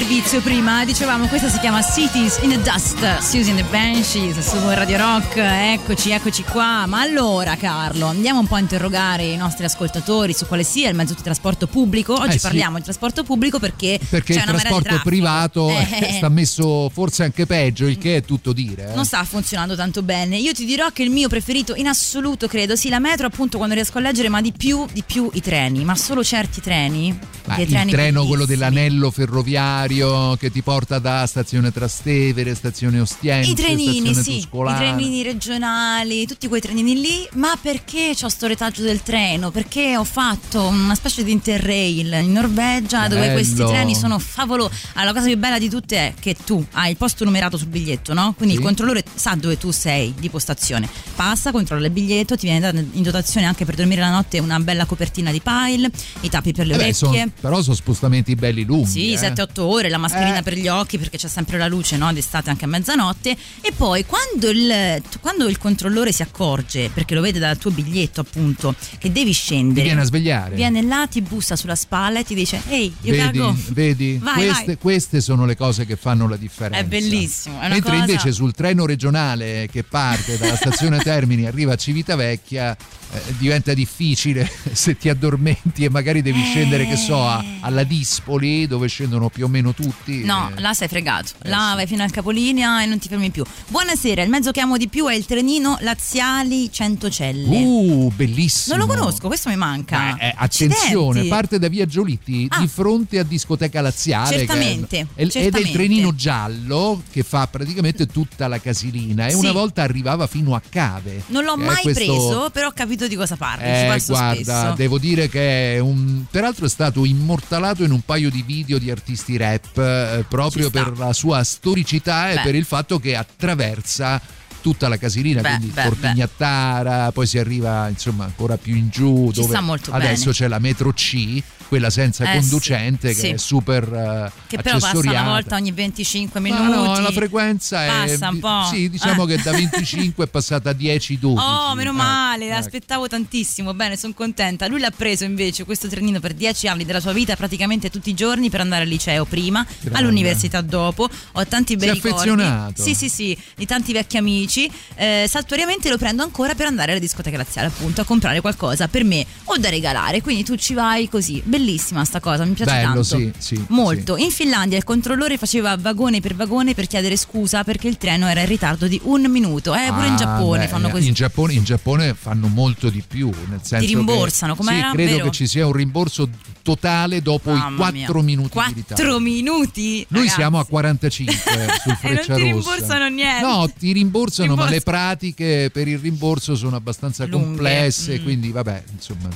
Disservizio prima. Dicevamo, questa si chiama Cities in the Dust. Susie and the Banshees su Radio Rock. Eccoci, eccoci qua. Ma allora, Carlo, andiamo un po' a interrogare i nostri ascoltatori su quale sia il mezzo di trasporto pubblico. Oggi Eh, sì. parliamo di trasporto pubblico perché, Perché c'è il trasporto privato Eh, sta messo forse anche peggio, il che è tutto dire. eh. non sta funzionando tanto bene. Io ti dirò che il mio preferito in assoluto credo sia la metro, appunto quando riesco a leggere, ma di più, di più i treni, ma solo certi treni. Ma il treni treno, quello bellissimi. dell'anello ferroviario che ti porta da stazione Trastevere, stazione Ostiense, I trenini, sì, i Tuscolana. trenini regionali, tutti quei trenini lì, ma perché ho sto retaggio del treno? Perché ho fatto una specie di interrail in Norvegia dove Bello. questi treni sono favolosi. Allora, la cosa più bella di tutte è che tu hai il posto numerato sul biglietto, no? Quindi Sì. il controllore sa dove tu sei di postazione. Passa, controlla il biglietto, ti viene in dotazione anche per dormire la notte una bella copertina di pile, i tappi per le Eh beh, orecchie. son- però sono spostamenti belli lunghi. Sì, eh. 7-8 ore, la mascherina Eh. per gli occhi perché c'è sempre la luce no? d'estate anche a mezzanotte. E poi quando il, quando il controllore si accorge, perché lo vede dal tuo biglietto appunto, che devi scendere. Ti viene a svegliare. Viene là, ti bussa sulla spalla e ti dice ehi, io Vedi, cago. vedi? Vai, queste, vai. queste sono le cose che fanno la differenza. È bellissimo. È Mentre cosa... invece sul treno regionale che parte dalla stazione Termini e arriva a Civitavecchia eh, diventa difficile se ti addormenti e magari devi scendere, che so, a- alla Dispoli dove scendono più o meno tutti. No, eh. là sei fregato. là vai fino al capolinea e non ti fermi più. Buonasera, il mezzo che amo di più è il trenino Laziali Centocelle. Uh, bellissimo. non lo conosco, questo mi manca. Eh, attenzione, Accidenti. parte da via Giolitti Ah. di fronte a Discoteca Laziale. che è- Certamente, Ed è il certamente. trenino giallo che fa praticamente tutta la casilina e Sì. una volta arrivava fino a Cave. Non l'ho è mai questo- preso, però ho capito di cosa parli. Eh, guarda, spesso. devo dire che è un. Peraltro è stato immortalato in un paio di video di artisti rap eh, proprio per la sua storicità e Beh. per il fatto che attraversa tutta la casilina, Beh, quindi beh, Fortignattara, poi si arriva insomma ancora più in giù, Ci dove adesso bene. c'è la metro C, quella senza Eh, conducente, sì, che sì. è super eh, Che però passa una volta ogni 25 Ma minuti. no, la frequenza è. Passa un po'. Sì, diciamo Eh. che da 25 è passata a 10-12. Oh, meno Eh, male, ecco. aspettavo tantissimo. Bene, sono contenta. Lui l'ha preso invece questo trenino per 10 anni della sua vita, praticamente tutti i giorni per andare al liceo prima, Grande. all'università dopo. Ho tanti bei è ricordi. affezionato. Sì, sì, sì, di tanti vecchi amici. Eh, saltuariamente lo prendo ancora per andare alla discoteca laziale, appunto, a comprare qualcosa per me o da regalare. Quindi tu ci vai così. Bellissima sta cosa, mi piace Bello, tanto. sì, sì, Molto. In Finlandia il controllore faceva vagone per vagone per chiedere scusa perché il treno era in ritardo di un minuto. Eh, pure in Ah, Giappone beh, fanno così. In Giappone, in Giappone fanno molto di più, nel senso che- rimborsano, com'era? Sì, credo Vero? che ci sia un rimborso totale dopo Mamma i 4 mia. minuti Quattro di ritardo. minuti? Noi ragazzi. siamo a 45 sul E non ti rimborsano niente. No, ti rimborsano, ma Rimborso- le pratiche per il rimborso sono abbastanza Lunghe, complesse, mm. quindi vabbè, insomma,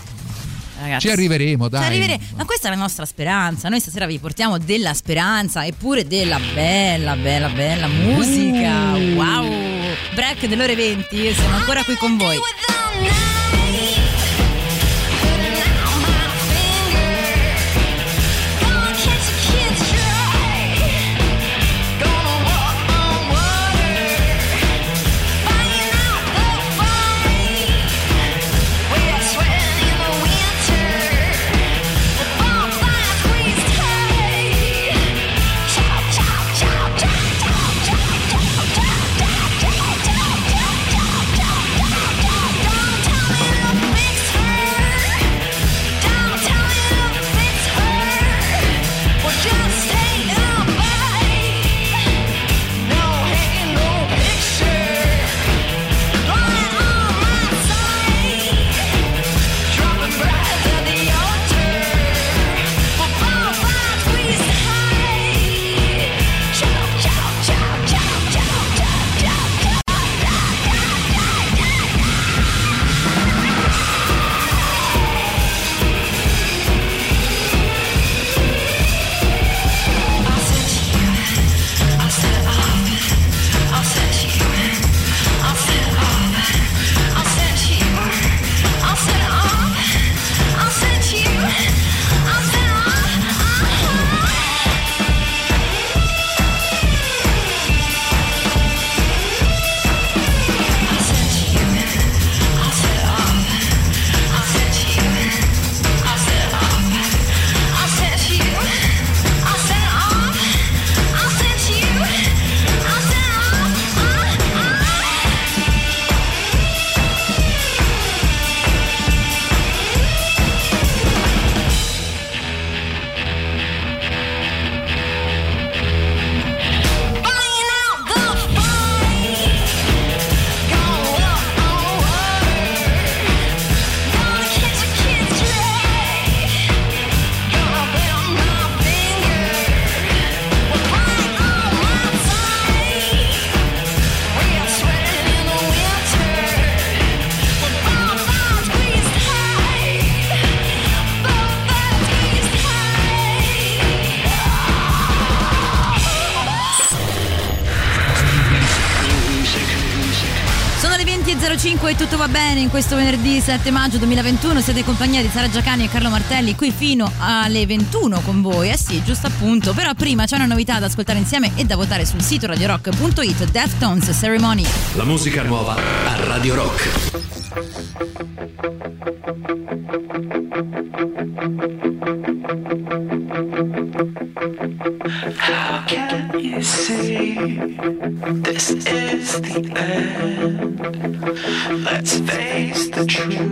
Ragazzi. ci arriveremo, Ci dai. arrivere- Ma questa è la nostra speranza. Noi stasera vi portiamo della speranza e pure della bella, bella, bella musica. Uh. Wow! Break delle ore 20 e sono ancora qui con voi. Bene in questo venerdì 7 maggio 2021 siete in compagnia di Sara Giacani e Carlo Martelli qui fino alle 21 con voi. Eh sì giusto appunto. Però prima c'è una novità da ascoltare insieme e da votare sul sito radiorock.it Deftones Ceremony. La musica nuova a Radio Rock. How can you see this is the end? Let's face the truth.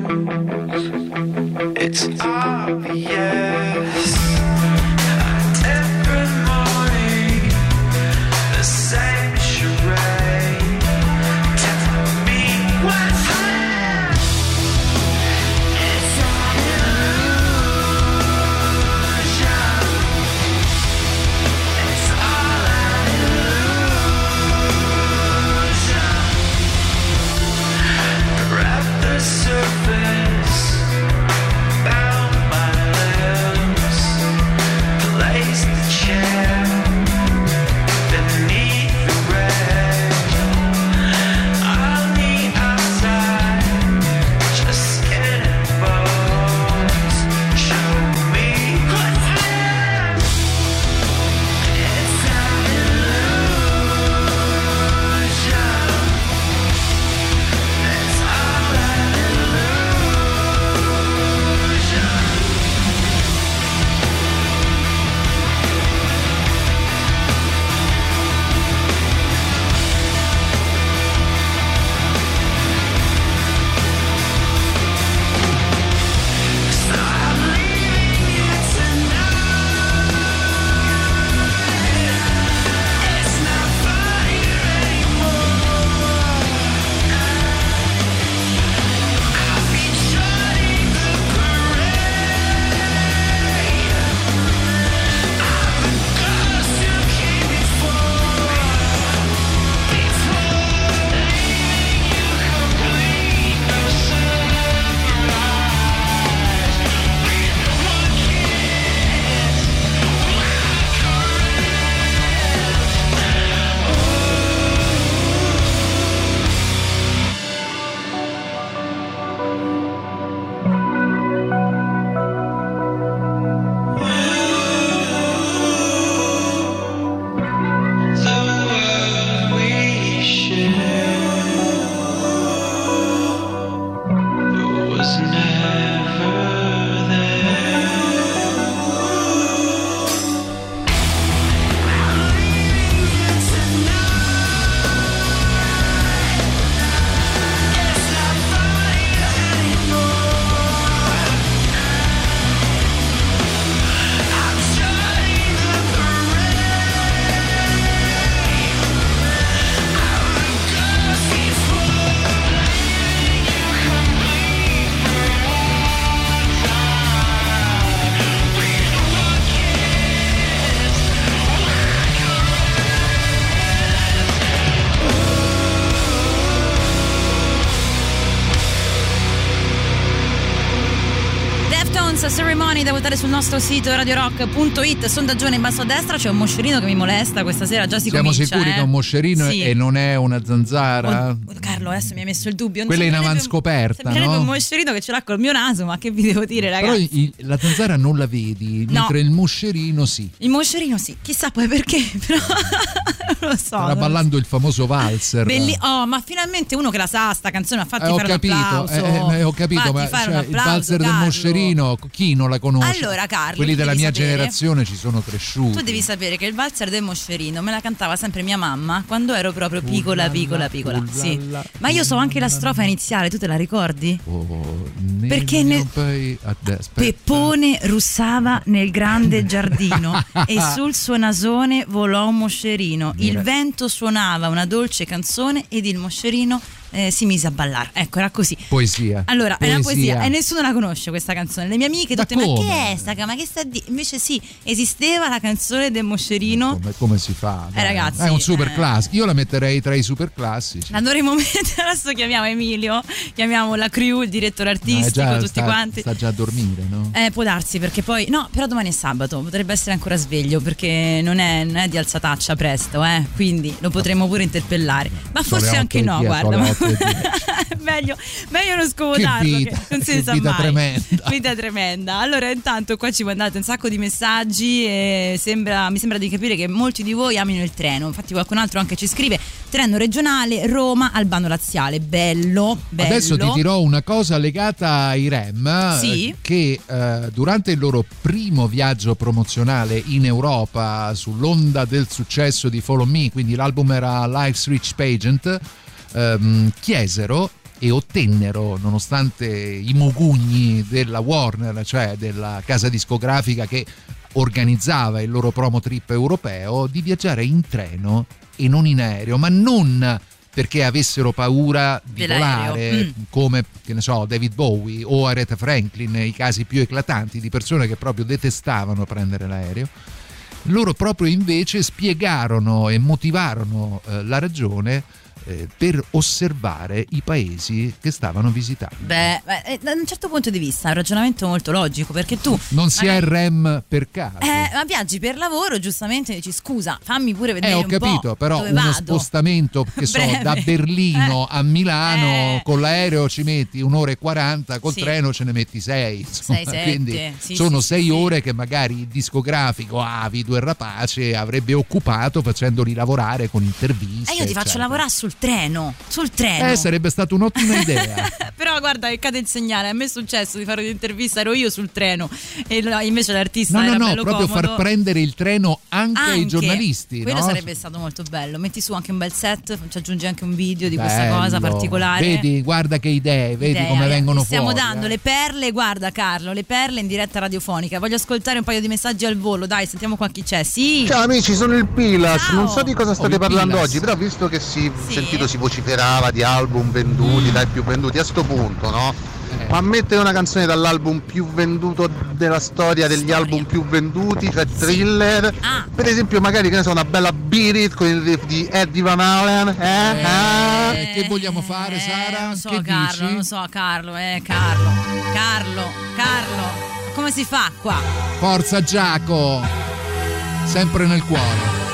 Votare sul nostro sito radiorock.it sondaggione in basso a destra c'è un moscerino che mi molesta questa sera già si Siamo comincia sicuri eh. che è un moscerino Sì. e non è una zanzara? Oh, Carlo adesso mi hai messo il dubbio Non Quella in avanscoperta, sembrerebbe no? un moscerino che ce l'ha col mio naso ma che vi devo dire Però ragazzi il- la zanzara non la vedi, No. mentre il moscerino sì. il moscerino sì chissà poi perché però non lo so lo ballando il famoso valzer. Belli- oh, ma finalmente uno che la sa sta canzone, ma fatti Eh, ho fare capito, un applauso. eh, eh, ho capito, Fatti ma cioè, un il valzer del Carlo. moscerino, chi non la conosce? Allora, Carlo, quelli della mia sapere- generazione ci sono cresciuti. Tu devi sapere che il valzer del moscerino me la cantava sempre mia mamma quando ero proprio piccola, piccola, piccola. Sì. Ma io so anche la strofa iniziale, tu te la ricordi? Oh, nel Perché mio ne- pai- ah. Peppone russava nel grande giardino e sul suo nasone volò un moscerino. Il vento suonava una dolce canzone ed il moscerino eh, si mise a ballare. Ecco, era così. Poesia. Allora, è una poesia e nessuno la conosce questa canzone. Le mie amiche Ma tutte, ma come? che è sta? Ma che sta di? Invece sì, esisteva la canzone del moscerino. Come, come si fa? Eh, ragazzi, È un super eh. classico. Io la metterei tra i super classici. La dovremmo mettere, adesso chiamiamo Emilio, chiamiamo la crew, il direttore No, è artistico, già- tutti sta, quanti. sta già a dormire, no? Eh, può darsi perché poi. No, però domani è sabato, potrebbe essere ancora sveglio perché non è, non è di alzataccia presto, eh. Quindi lo potremmo pure interpellare. Ma forse anche no, guarda. meglio, meglio non scomodarlo. Che vita, non si che sa vita mai. tremenda. Vita tremenda. Allora, intanto qua ci mandate un sacco di messaggi e sembra- mi sembra di capire che molti di voi amino il treno. Infatti, qualcun altro anche ci scrive: treno regionale Roma Albano Laziale. Bello, bello. Adesso ti dirò una cosa legata ai REM Sì. che eh, durante il loro primo viaggio promozionale in Europa sull'onda del successo di Follow Me, quindi l'album era Life's Rich Pageant, ehm, chiesero e ottennero, nonostante i mugugni della Warner, cioè della casa discografica che organizzava il loro promo trip europeo, di viaggiare in treno e non in aereo, ma non perché avessero paura di Dell'aereo. volare Mm. come che ne so David Bowie o Aretha Franklin i casi più eclatanti di persone che proprio detestavano prendere l'aereo loro proprio invece spiegarono e motivarono eh, la ragione eh, per osservare i paesi che stavano visitando Beh, beh, eh, da un certo punto di vista è un ragionamento molto logico perché tu non si magari- REM per caso Eh, ma viaggi per lavoro, giustamente dici scusa, fammi pure vedere Eh, ho capito, però uno vado. spostamento che so, da Berlino a Milano Eh. con l'aereo ci metti un'ora e 40, col Sì. treno ce ne metti 6. Sei, sette, quindi sì, sono 6 sì, ore che magari il discografico avido e rapace avrebbe occupato facendoli lavorare con interviste. E io ti faccio eccetera. lavorare sul treno, sul treno. Eh, sarebbe stata un'ottima idea. Però guarda che cade il segnale, a me è successo di fare un'intervista, ero io sul treno e invece l'artista No, no, era no, bello proprio comodo. far prendere il treno anche, ai Anche. giornalisti. Quello no? sarebbe stato molto bello. Metti su anche un bel set, ci aggiungi anche un video di questa Bello. cosa particolare. Vedi, guarda che idee, vedi Idea. come vengono Ti Stiamo fuori. dando eh. le perle, guarda Carlo, le perle in diretta radiofonica. Voglio ascoltare un paio di messaggi al volo, dai, sentiamo qua chi c'è. Sì. Ciao amici, sono il Pilas, Ciao. non so di cosa Oh, state il parlando Pilas. oggi, però visto che si Sì. Sentito si vociferava di album venduti, dai più venduti, a sto punto, no? Eh. Ma mettere una canzone dall'album più venduto della storia degli Storia. album più venduti, cioè thriller, Ah. per esempio magari che ne so, una bella Beat It con il riff di Eddie Van Halen, eh? Ah. Eh, che vogliamo fare, Eh, Sara? Non so, che Carlo, dici? non so, Carlo, eh, Carlo. Carlo, Carlo. Come si fa qua? Forza Giaco! Sempre nel cuore.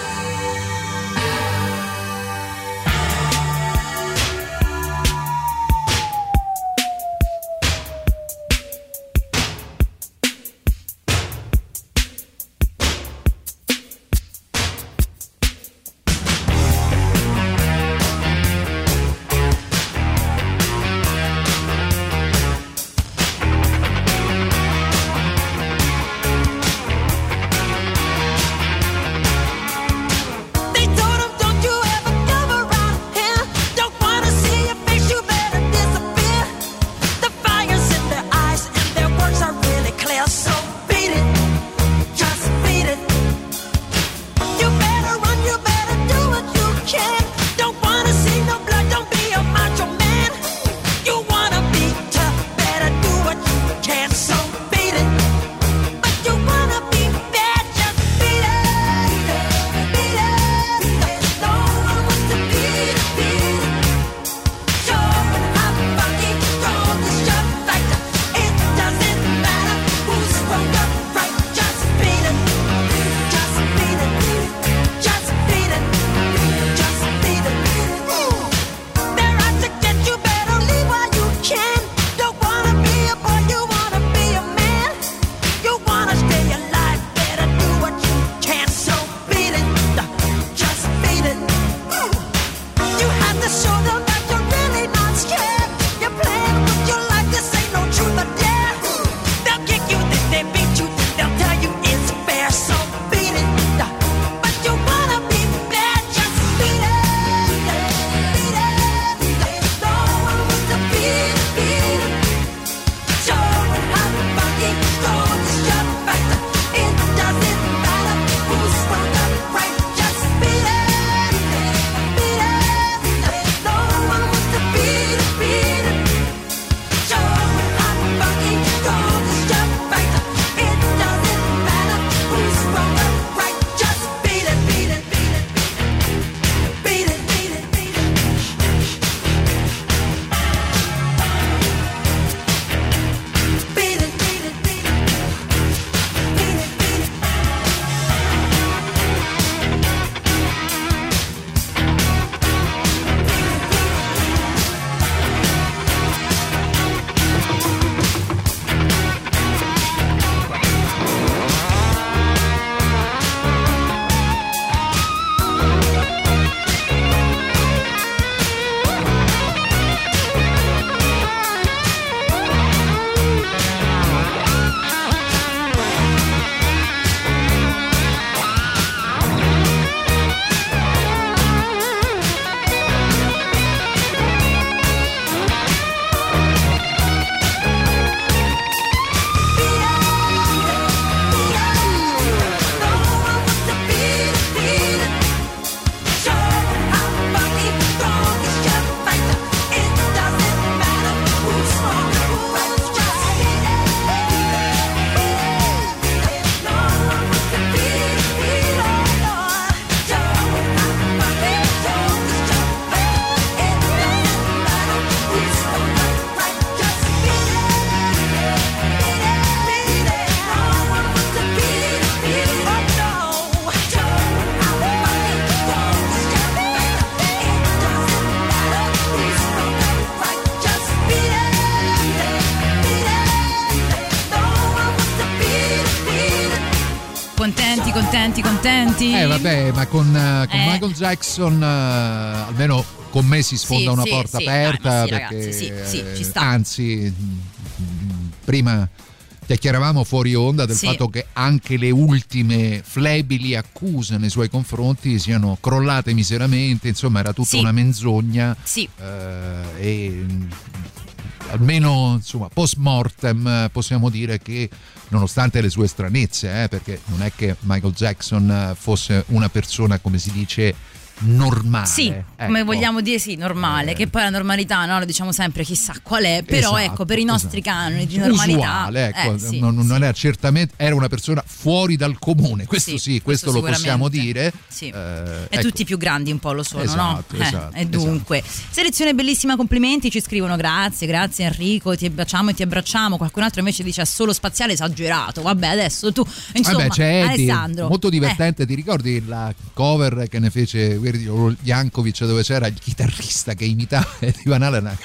Michael Jackson eh, almeno con me si sfonda Sì, una sì, porta sì, aperta dai, sì, perché ragazzi, sì, sì, ci sta. anzi prima chiacchieravamo fuori onda del Sì. fatto che anche le ultime flebili accuse nei suoi confronti siano crollate miseramente, insomma era tutta Sì. una menzogna Sì. eh, e almeno insomma post mortem eh, possiamo dire che nonostante le sue stranezze eh, perché non è che Michael Jackson eh, fosse una persona come si dice normale Sì, ecco. come vogliamo dire sì, normale, che poi la normalità, no, lo diciamo sempre chissà qual è, però Esatto, ecco, per i nostri canoni di normalità usuale, ecco, eh, sì, non, non era certamente era una persona fuori dal comune, questo Sì, sì, questo, questo lo possiamo dire. Sì. Eh, E ecco. tutti i più grandi un po' lo sono, Esatto, no? Eh, esatto, e dunque, selezione bellissima, complimenti, ci scrivono grazie, grazie Enrico, ti baciamo e ti abbracciamo. Qualcun altro invece dice è solo spaziale esagerato. Vabbè, adesso tu, insomma, Vabbè, c'è Eddie, Alessandro. molto eh, divertente. Ti ricordi la cover che ne fece guardi, Jankovic dove c'era il chitarrista che imitava Eddie Van Halen?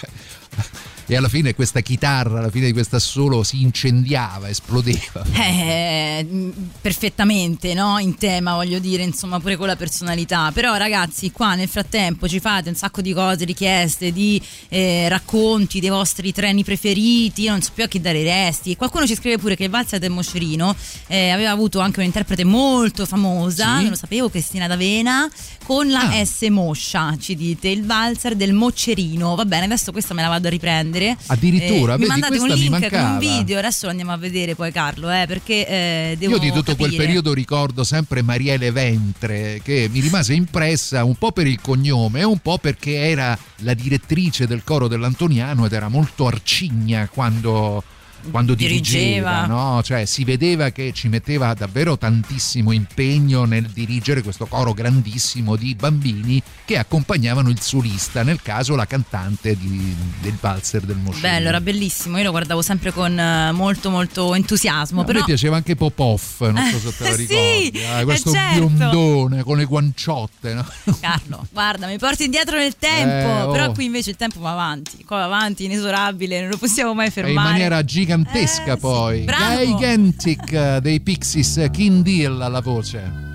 E alla fine questa chitarra, alla fine di questa assolo si incendiava, esplodeva. Eh, perfettamente, no? In tema, voglio dire, insomma, pure con la personalità. Però, ragazzi, qua nel frattempo ci fate un sacco di cose, richieste di eh, racconti dei vostri treni preferiti. Io non so più a chi dare i resti. Qualcuno ci scrive pure che il Valzer del Moscerino eh, aveva avuto anche un'interprete molto famosa, Sì. non lo sapevo, Cristina D'Avena, con la S Moscia, ci dite, il Valzer del Moccerino. Va bene, adesso questa me la vado a riprendere. Addirittura, Eh, mi vedi, mandate un mi link con un video, adesso lo andiamo a vedere poi Carlo, eh, perché eh, devo Io di tutto quel capire. periodo ricordo sempre Marielle Ventre che mi rimase impressa un po' per il cognome e un po' perché era la direttrice del coro dell'Antoniano ed era molto arcigna quando, quando dirigeva, Dirigeva. no? cioè si vedeva che ci metteva davvero tantissimo impegno nel dirigere questo coro grandissimo di bambini che accompagnavano il solista, nel caso la cantante di- del valzer del Moscerino. Bello, era bellissimo, io lo guardavo sempre con eh, molto molto entusiasmo, A però me piaceva anche Popov, non so se te lo Eh, ricordi. sì, Ah, questo eh, certo. biondone con le guanciotte, no? Carlo, guarda, mi porti indietro nel tempo, Eh, oh. però qui invece il tempo va avanti, qua va avanti, inesorabile, non lo possiamo mai E in fermare. maniera gigantesca poi. Eh, bravo. Gigantic eh, dei Pixies, eh, King Deal alla voce.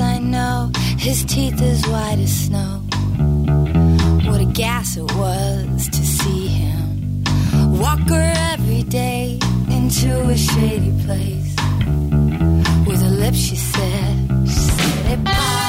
I know, his teeth as white as snow. What a gas it was to see him walk her every day into a shady place. With her lips, she said, it pop.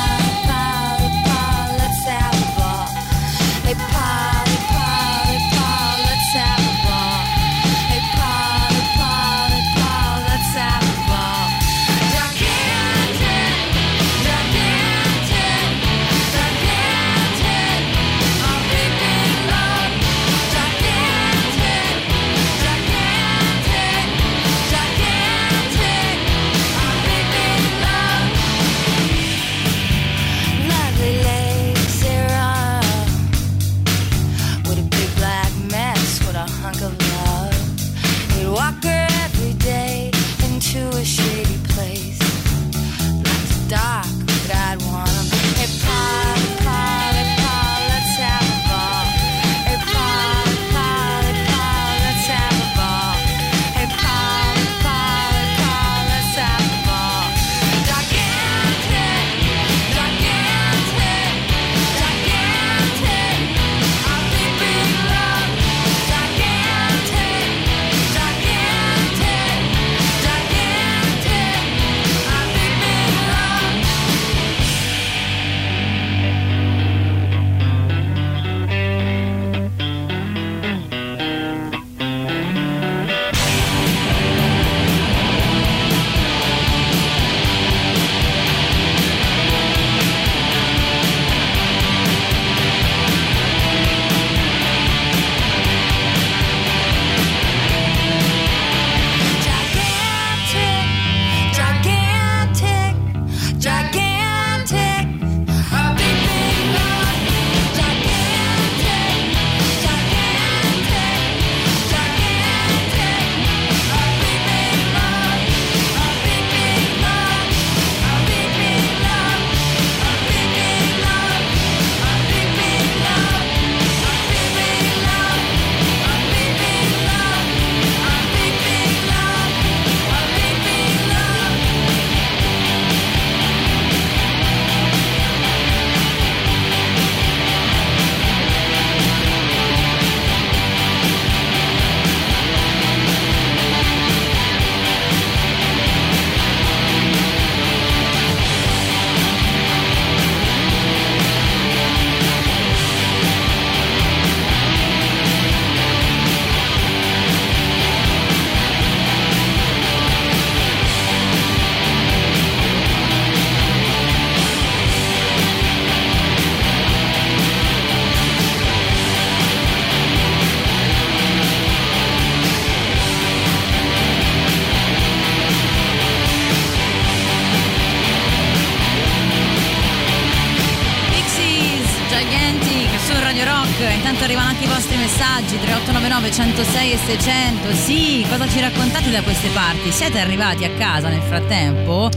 Messaggi 3899 106 e 600. Sì, cosa ci raccontate da queste parti? Siete arrivati a casa nel frattempo?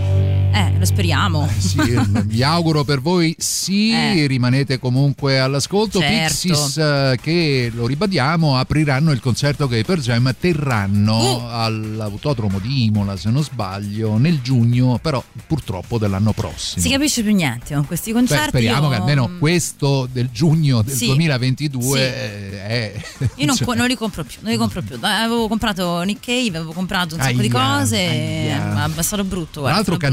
Eh, lo speriamo. Sì, vi auguro per voi sì, Eh. rimanete comunque all'ascolto. Certo. Pixies eh, che lo ribadiamo apriranno il concerto che i Per Jam terranno Uh. all'autodromo di Imola, se non sbaglio, nel giugno, però purtroppo dell'anno prossimo. Si capisce più niente con questi Beh, concerti. speriamo io- che almeno questo del giugno del Sì. 2022 Sì. eh, è Io non, cioè, non li compro più, non li compro più. Eh, Avevo comprato Nick Cave, avevo comprato un sacco di Aia, cose, aia. ma è stato brutto. tra l'altro brutto.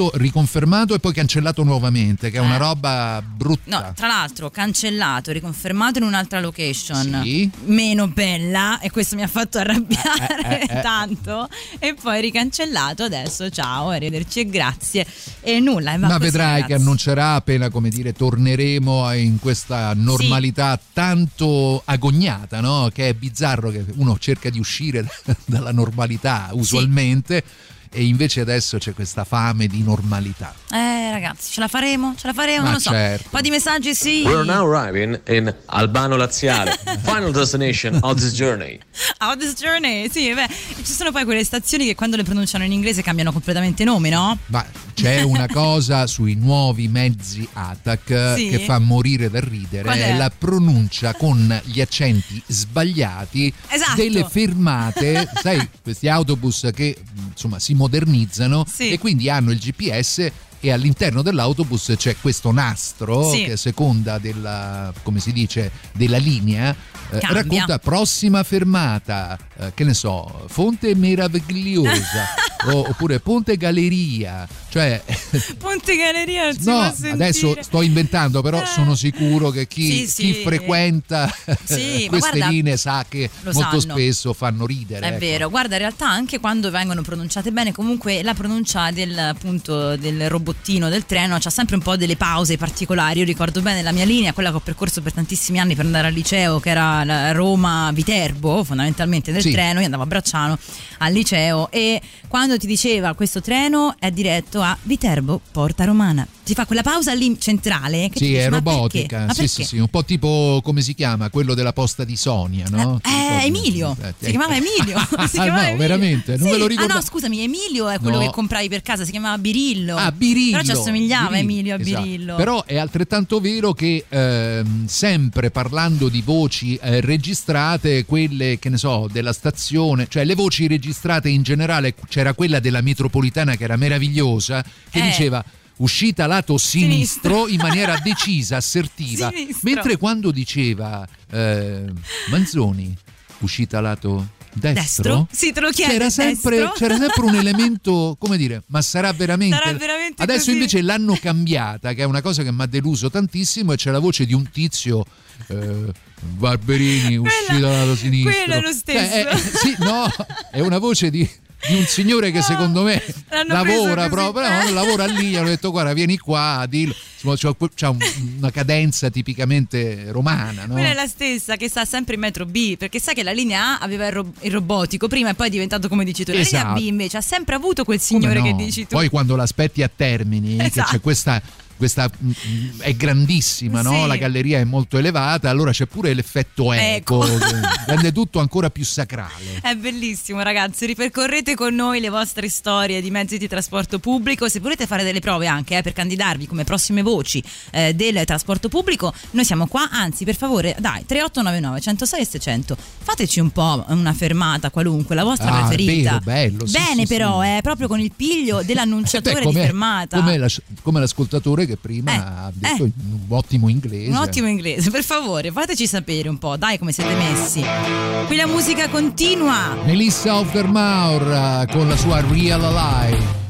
Cancellato, riconfermato e poi cancellato nuovamente, che è una Eh. roba brutta. No, tra l'altro cancellato, riconfermato in un'altra location Sì. meno bella e questo mi ha fatto arrabbiare Eh, eh, eh, eh. tanto e poi ricancellato adesso ciao, arrivederci e grazie e nulla. va Ma così, vedrai ragazzi. che annuncerà appena, come dire, torneremo in questa normalità tanto agognata, no? Che è bizzarro che uno cerca di uscire dalla normalità usualmente e invece adesso c'è questa fame di normalità. Eh ragazzi, ce la faremo? Ce la faremo? Ma non lo so. certo. Un po' di messaggi sì. We're now arriving in Albano Laziale, final destination of this journey. Out this journey, sì, beh, ci sono poi quelle stazioni che quando le pronunciano in inglese cambiano completamente nome, no? Ma c'è una cosa sui nuovi mezzi ATAC Sì. che fa morire da ridere, Qual è? è la pronuncia con gli accenti sbagliati Esatto. delle fermate, sai, questi autobus che insomma si modernizzano Sì. e quindi hanno il GPS e all'interno dell'autobus c'è questo nastro Sì. che a seconda della, come si dice, della linea eh, racconta prossima fermata, eh, che ne so, Fonte Meravigliosa o- oppure Ponte Galleria, cioè Ponte Galleria No, adesso sto inventando, però Eh. sono sicuro che chi, Sì, chi sì. frequenta Sì, ma queste guarda, linee sa che molto sanno. spesso fanno ridere. È ecco. vero, guarda, in realtà anche quando vengono pronunciate bene, comunque la pronuncia del, appunto, del robottino del treno c'ha sempre un po' delle pause particolari. Io ricordo bene la mia linea, quella che ho percorso per tantissimi anni per andare al liceo, che era Roma-Viterbo, fondamentalmente del Sì. treno. Io andavo a Bracciano al liceo e quando ti diceva questo treno è diretto a Viterbo, Porta Romana, ti fa quella pausa lì centrale. Che Sì, dici, è "Ma robotica, perché? Sì, sì, perché?" sì, un po' tipo come si chiama quello della posta di Sonia, no? Eh, ricordi? Emilio, Eh, si chiamava Emilio. Si Ah, chiamava no, Emilio. veramente, non Sì. me lo Ah ricordo. no, scusami, Emilio è quello No. che compravi per casa, si chiamava Birillo. Ah, Birillo. Però ci assomigliava Birillo, Emilio a esatto. Birillo. Però è altrettanto vero che ehm, sempre parlando di voci eh, registrate, quelle che ne so, della stazione, cioè le voci registrate in generale, c'era quella della metropolitana che era meravigliosa, che Eh. diceva uscita lato sinistro, Sinistro. in maniera decisa, assertiva, Sinistro. mentre quando diceva eh, Manzoni uscita lato destro, Destro? Sì, te lo chiede, c'era sempre, c'era sempre un elemento, come dire, ma sarà veramente... Sarà veramente Adesso così? invece l'hanno cambiata, che è una cosa che mi ha deluso tantissimo, e c'è la voce di un tizio. eh, Barberini uscito dal lato sinistro. quello è lo stesso. Cioè, è- sì, no, è una voce di, di un signore che secondo me lavora proprio, no, non lavora lì, hanno detto guarda vieni qua, dillo. Insomma, un- una cadenza tipicamente romana, no? Quella è la stessa che sta sempre in metro B, perché sai che la linea A aveva il, ro- il robotico prima e poi è diventato come dici tu. La linea Esatto. B invece ha sempre avuto quel signore no? che dici tu. Poi quando l'aspetti a termini, che Esatto. c'è questa, questa mm, mm, è grandissima, no? Sì. la galleria è molto elevata, allora c'è pure l'effetto eco, che rende tutto ancora più sacrale. È bellissimo ragazzi, ripercorrete con noi le vostre storie di mezzi di trasporto pubblico, se volete fare delle prove anche eh, per candidarvi come prossime voci eh, del trasporto pubblico, noi siamo qua, anzi per favore dai 3899 106 e 600, fateci un po' una fermata qualunque, la vostra Ah, preferita. bello, sì, Bene sì, però, sì. eh, proprio con il piglio dell'annunciatore Beh, di fermata. come l'ascoltatore che prima Eh, ha detto eh. un ottimo inglese. Un ottimo inglese, per favore, fateci sapere un po', dai come siete messi. Qui la musica continua. Melissa Offermaur eh, con la sua Real Alive.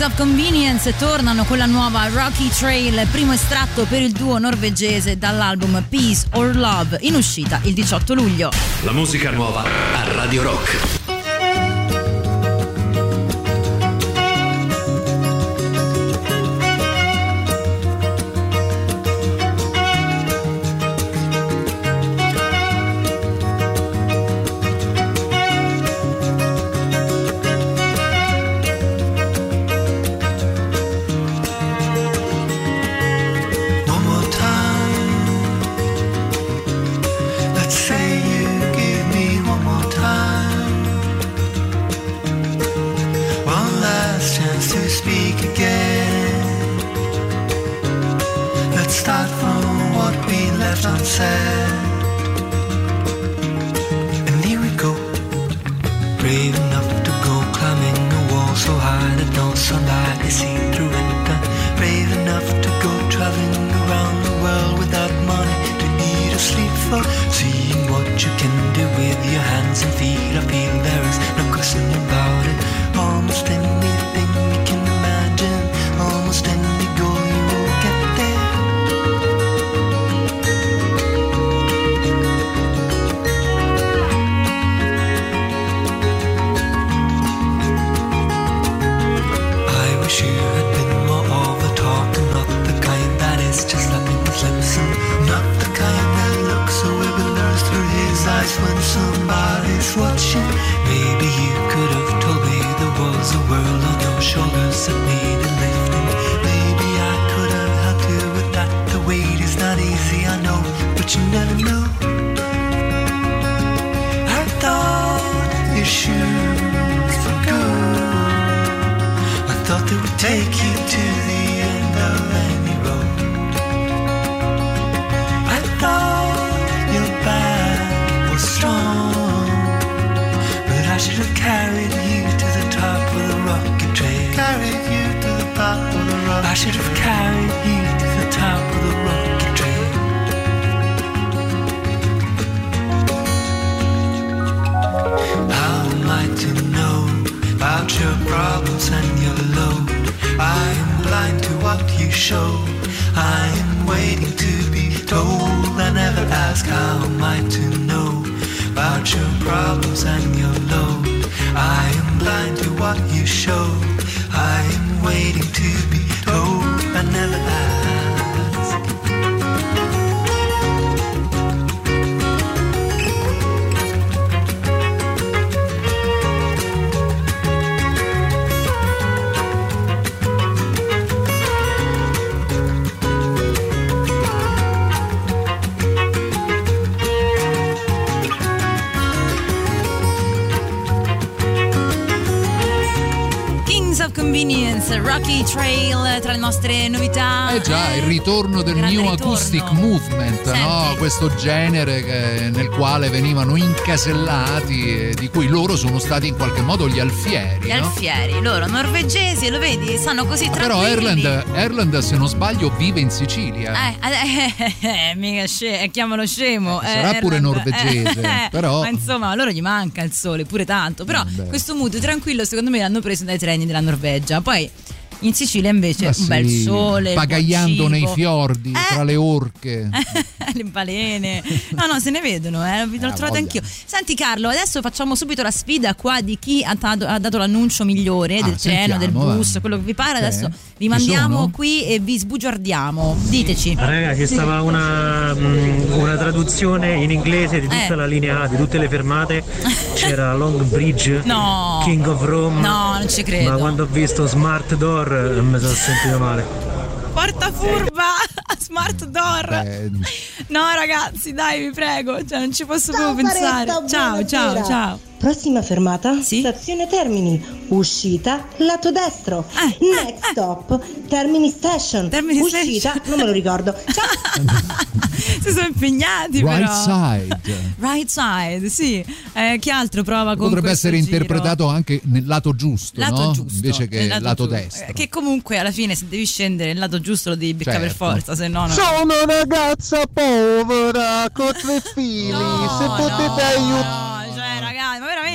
Kings of Convenience tornano con la nuova Rocky Trail, primo estratto per il duo norvegese dall'album Peace or Love, in uscita il 18 luglio. La musica nuova a Radio Rock. Nostre novità. Eh già, il ritorno del Grande New ritorno. Acoustic Movement, no? questo genere che- nel quale venivano incasellati e di cui loro sono stati in qualche modo gli alfieri. Gli no? alfieri, loro norvegesi, lo vedi, stanno così Però tranquilli. Erland, Erland, se non sbaglio, vive in Sicilia. Eh, eh, eh, eh, mica scemo, chiamalo scemo. Eh, sarà pure Erland. norvegese, Eh, però- Ma insomma, a loro gli manca il sole pure tanto. Però Vabbè. questo mood tranquillo, secondo me, l'hanno preso dai treni della Norvegia. Poi in Sicilia invece Ma un bel sì, sole, il buon pagagliando nei fiordi, Eh. tra le orche. le balene. No, no, se ne vedono, eh. L'ho trovate voglia. anch'io. Senti Carlo, adesso facciamo subito la sfida qua di chi ha dato, l'annuncio migliore Ah, del treno, del bus, va. quello che vi pare. Adesso vi mandiamo qui e vi sbugiardiamo. Diteci. Raga, ci stava una, mm, una traduzione in inglese di tutta Eh. la linea A, di tutte le fermate. C'era Long Bridge, No. King of Rome. No, non ci credo. Ma quando ho visto Smart Door eh, mi sono sentito male. Porta furba, smart door. Eh, No, ragazzi, dai, vi prego. Cioè, non ci posso proprio pensare. Ciao, ciao, ciao. Prossima fermata, stazione Termini. Uscita, lato destro. Next stop, Termini Station. Uscita, non me lo ricordo. si sono impegnati Right però. side. Right side, sì. Eh, chi altro prova con Potrebbe essere giro? interpretato anche nel lato giusto, Lato no? giusto, invece che nel lato, lato destro. Eh, Che comunque alla fine se devi scendere nel lato giusto lo devi beccare per Certo. forza, se no no. Sono una ragazza povera con tre figli. Se potete aiutare. No,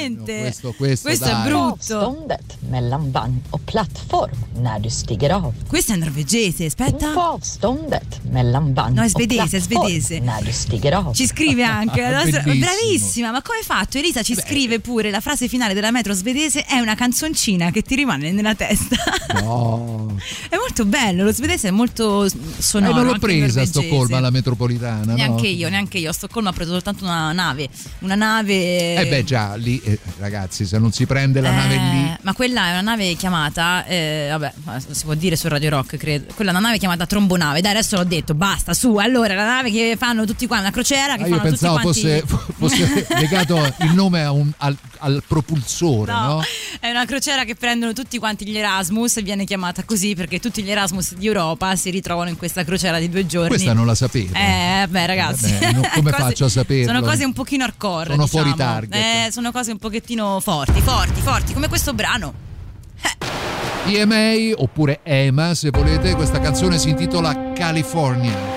veramente questo, questo, Questo è dai. brutto. Avståndet mellan vagn och plattform när du stiger av. Questo è norvegese, aspetta. Avståndet mellan No, è svedese, è plattform svedese. när du stiger av. Ci scrive anche la nostra- bravissima, ma come hai fatto? Elisa ci scrive pure la frase finale della metro svedese è una canzoncina che ti rimane nella testa. No. è molto bello, lo svedese è molto sonoro. Eh, non l'ho anche presa a. Stoccolma la metropolitana. no? Neanche io, neanche io. A Stoccolma ho preso soltanto una nave. Una nave. Eh beh già, lì eh, ragazzi, se non si prende la Eh, nave lì... Ma quella è una nave chiamata, eh, vabbè, si può dire su Radio Rock, credo. Quella è una nave chiamata Trombonave. Dai, adesso l'ho detto, basta, su. Allora, la nave che fanno tutti quanti, una crociera che Ah, io fanno tutti pensavo quanti. fosse, fosse legato il nome a un- al, al propulsore, no? No, è una crociera che prendono tutti quanti gli Erasmus e viene chiamata così perché tutti gli Erasmus di Europa si ritrovano in questa crociera di due giorni. Questa non la sapevo. Eh, beh, ragazzi. Vabbè, no- come Cose- faccio a saperlo? Sono cose un pochino hardcore. Sono diciamo. fuori target. Eh, sono cose un pochettino forti, forti, forti, come questo brano. EMA oppure EMA se volete, questa canzone si intitola California.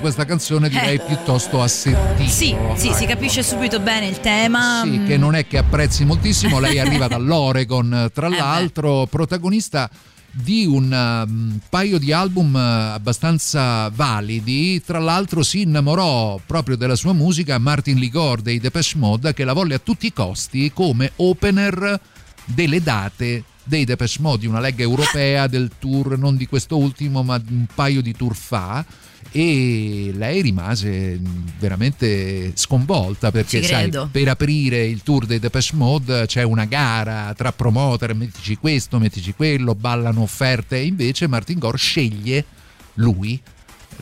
Questa canzone direi Eh. piuttosto assertivo. Sì, sì, si capisce subito bene il tema. Sì, Mm. che non è che apprezzi moltissimo, lei arriva dall'Oregon, tra Eh beh. l'altro protagonista di un um, paio di album eh, abbastanza validi, tra l'altro si innamorò proprio della sua musica Martin Ligor dei Depeche Mode che la volle a tutti i costi come opener delle date dei Depeche Mode, di una lega europea del tour, non di questo ultimo ma di un paio di tour fa e lei rimase veramente sconvolta perché sai, per aprire il tour dei Depeche Mode c'è una gara tra promoter, mettici questo, mettici quello, ballano offerte. E invece Martin Gore sceglie lui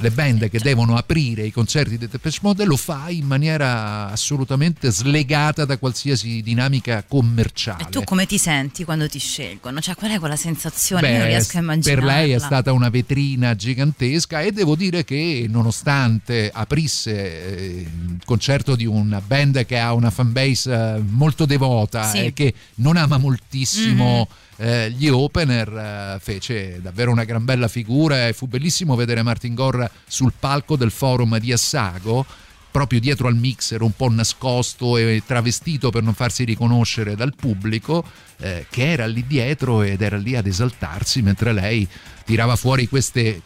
le band che devono aprire i concerti dei Depeche Mode lo fa in maniera assolutamente slegata da qualsiasi dinamica commerciale. E tu come ti senti quando ti scelgono? Cioè, qual è quella sensazione? Io Beh, non riesco a immaginare. per lei è stata una vetrina gigantesca e devo dire che nonostante aprisse eh, il concerto di una band che ha una fanbase eh, molto devota Sì. e che non ama moltissimo Mhm. Eh, gli opener, eh, fece davvero una gran bella figura e fu bellissimo vedere Martin Gore sul palco del forum di Assago proprio dietro al mixer, un po' nascosto e travestito per non farsi riconoscere dal pubblico, eh, che era lì dietro ed era lì ad esaltarsi mentre lei tirava fuori queste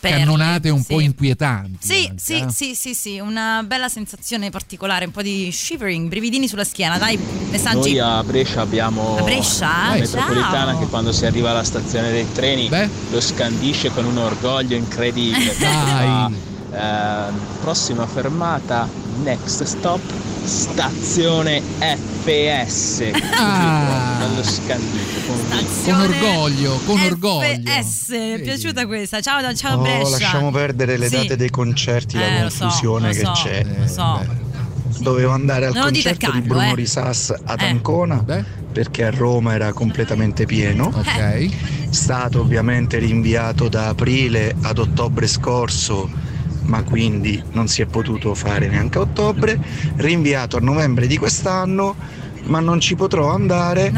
Perle, cannonate un sì. po' inquietanti. Sì, anche, sì, eh. sì, sì, sì, una bella sensazione particolare, un po' di shivering, brividini sulla schiena. Dai, messaggi. Noi a Brescia abbiamo A Brescia? la Eh, metropolitana ciao. che quando si arriva alla stazione dei treni lo scandisce con un orgoglio incredibile. Dai. Ehm, prossima fermata, next stop, stazione FPS. Ah. Bello. Con... Con orgoglio, con orgoglio. FS, mi è piaciuta questa. Ciao, da- ciao Oh, Brescia. lasciamo perdere le Sì. date dei concerti, Eh, la so, confusione lo che so, c'è. lo so. Dovevo andare al Non concerto di Carlo, Bruno eh. Risas ad Eh. Ancona perché a Roma era completamente pieno. Ok. È stato ovviamente rinviato da aprile ad ottobre scorso, ma quindi non si è potuto fare neanche a ottobre. Rinviato a novembre di quest'anno, ma non ci potrò andare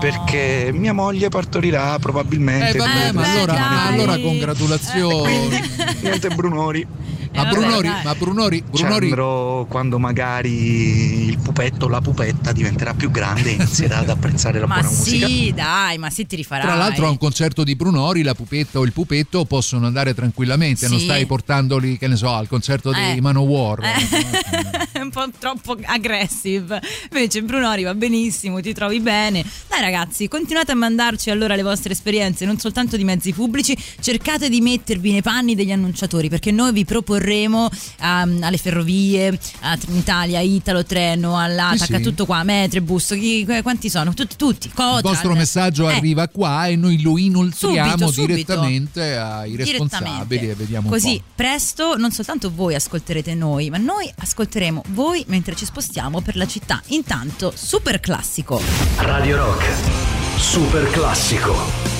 perché mia moglie partorirà probabilmente. Eh, vabbè, ma allora, allora congratulazioni. Niente Brunori. Ma Brunori, ma Brunori, Brunori andrò quando magari il pupetto o la pupetta diventerà più grande e inizierà ad apprezzare la Ma buona musica. sì, dai, ma sì, ti rifarai. Tra l'altro a un concerto di Brunori la pupetta o il pupetto possono andare tranquillamente, non Sì. stai portandoli, che ne so, al concerto Eh. di Manowar. È un po' troppo aggressive. Invece Brunori va benissimo, ti trovi bene. Dai ragazzi, continuate a mandarci allora le vostre esperienze, non soltanto di mezzi pubblici, cercate di mettervi nei panni degli annunciatori perché noi vi proporremo ehm, alle ferrovie, a Trenitalia, Italo Treno, all'Atac, Sì, sì. tutto qua, Metrobus, chi- quanti sono? Tutti, tutti. Cotal. Il vostro messaggio Eh, arriva qua e noi lo inoltriamo Subito, subito. direttamente ai responsabili e vediamo un Così presto non soltanto voi ascolterete noi, ma noi ascolteremo voi mentre ci spostiamo per la città. Intanto, super classico. Radio Rock, super classico.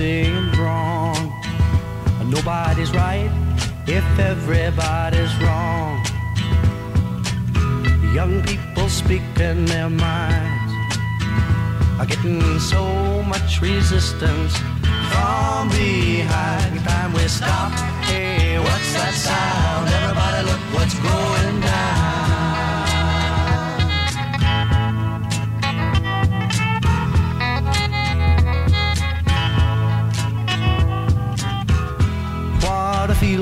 Drawn. And nobody's right if everybody's wrong. Young people speaking their minds are getting so much resistance from behind. Time we stop. Hey, what's that sound? Everybody look what's going down.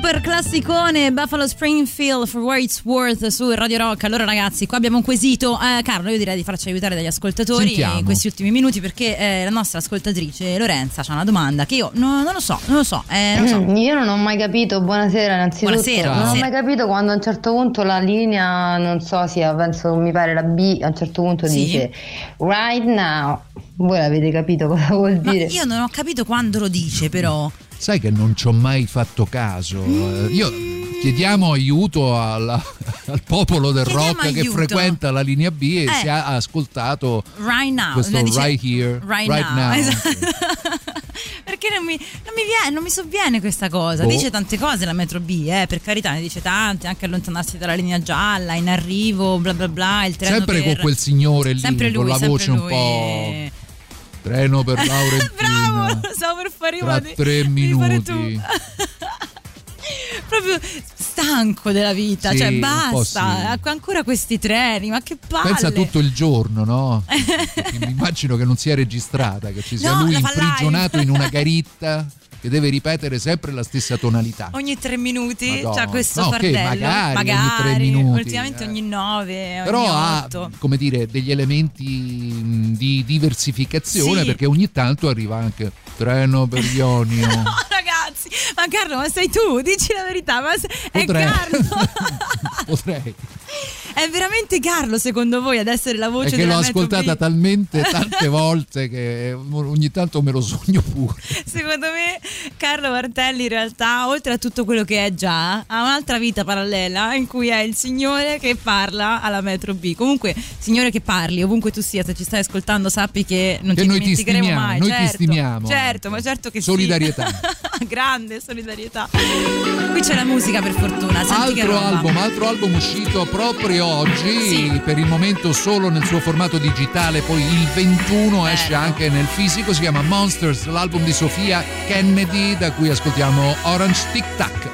Super classicone Buffalo Springfield for Where It's Worth su Radio Rock. Allora ragazzi, qua abbiamo un quesito. Eh, Carlo, io direi di farci aiutare dagli ascoltatori Sentiamo. in questi ultimi minuti perché eh, la nostra ascoltatrice Lorenza ha una domanda che io no- non lo so, non lo so. eh, non so. Mm, Io non ho mai capito, buonasera innanzitutto. Buonasera, Non ho buonasera. mai capito quando a un certo punto la linea, non so, sia, penso mi pare la B, a un certo punto Sì. dice right now. Voi l'avete capito cosa vuol Ma dire? io non ho capito quando lo dice, però. Sai che non ci ho mai fatto caso. Eh, Io chiediamo aiuto alla- al popolo del Chiediamo rock che aiuto. frequenta la linea B e Eh. si ha ascoltato Right now. questo dice right here, right, right now. now. Esatto. Perché non mi, non mi viene, non mi sovviene questa cosa. Boh. Dice tante cose la metro B, eh, per carità, ne dice tante, anche allontanarsi dalla linea gialla, in arrivo, bla bla bla, Sempre per... con quel signore lì, Sempre con lui, la voce un lui. po'. Treno per Laurentina. Bravo, stavo per fare Tra una di- tre minuti. Proprio stanco della vita, Sì, cioè un po' basta, Ecco, ancora questi treni, ma che palle. Pensa tutto il giorno, no? Mi immagino che non sia registrata, che ci sia No, lui imprigionato live. in una caritta che deve ripetere sempre la stessa tonalità. Ogni tre minuti Madonna. c'ha questo No, fardello. magari ogni tre minuti, ultimamente eh. ogni nove, ogni Però ha, otto. come dire, degli elementi mh, di diversificazione Sì. perché ogni tanto arriva anche treno per Ionio. No, ragazzi, ma Carlo, ma sei tu? Dici la verità, ma se- è Potrei. Carlo. Potrei. È veramente Carlo, secondo voi, ad essere la voce È che della l'ho ascoltata B? talmente tante volte che ogni tanto me lo sogno pure. Secondo me Carlo Martelli in realtà, oltre a tutto quello che è già, ha un'altra vita parallela in cui è il signore che parla alla Metro B. Comunque, signore che parli, ovunque tu sia, se ci stai ascoltando, sappi che non Che ti ti dimenticheremo stimiamo, mai. noi ti certo, stimiamo. Certo, ma certo che sì. Solidarietà. Grande solidarietà. Qui c'è la musica per fortuna. Senti Altro album, altro album uscito proprio oggi, Sì. per il momento solo nel suo formato digitale, poi il 21 Eh. esce anche nel fisico, si chiama Monsters, l'album di Sofia Kennedy, da cui ascoltiamo Orange Tic Tac.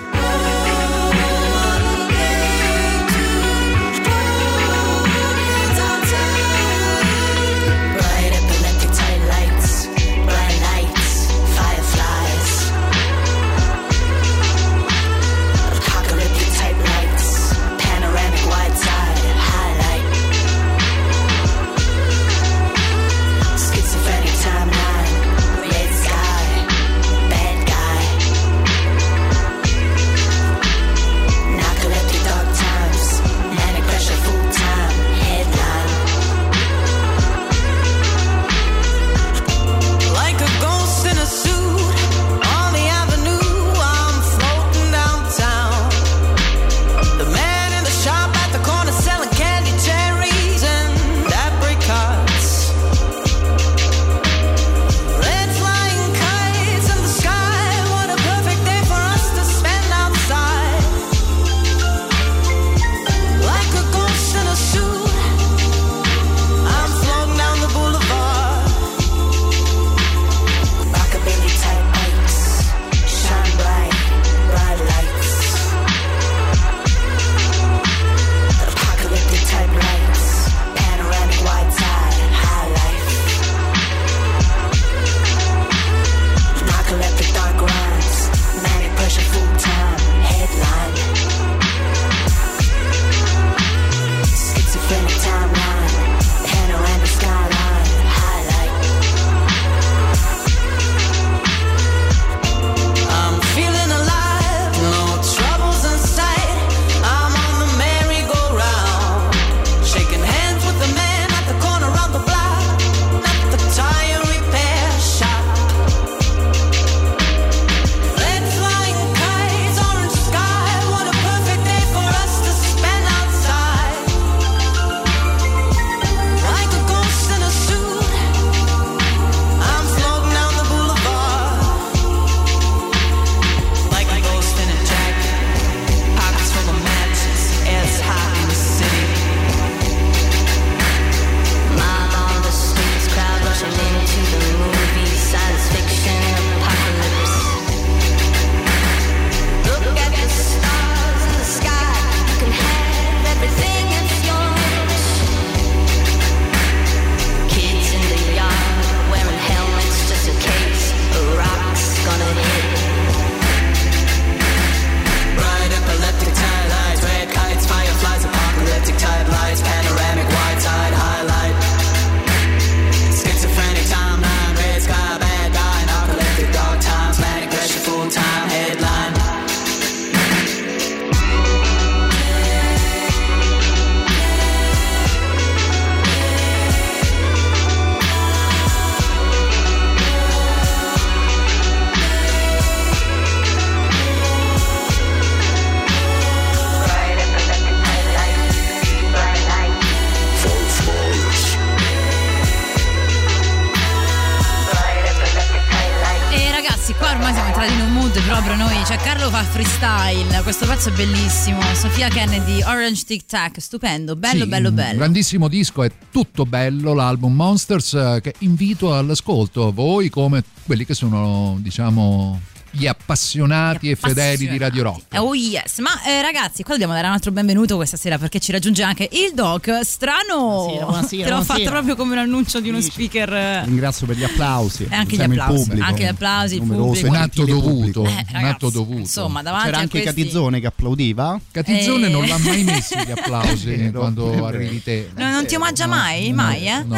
Freestyle. Questo pezzo è bellissimo. Sofia Kennedy, Orange Tic Tac, stupendo, bello, Sì, bello, bello. Grandissimo disco, è tutto bello l'album Monsters eh, che invito all'ascolto. Voi come quelli che sono, diciamo, gli appassionati e fedeli di Radio Rock. Eh, Oh yes, ma eh, ragazzi, qua dobbiamo dare un altro benvenuto questa sera perché ci raggiunge anche il doc strano. Buonasera, buonasera, Te l'ho buonasera. fatto proprio come un annuncio di uno speaker. eh, Ringrazio per gli applausi. E anche gli applausi, pubblico. anche gli applausi, il Numeroso pubblico. Un atto dovuto. Eh, un atto dovuto. insomma, davanti C'era a anche questi... Catizzone che applaudiva. Catizzone Eh. non l'ha mai messi gli applausi quando arrivi te. No, non ti omaggia mai, mai, eh? no.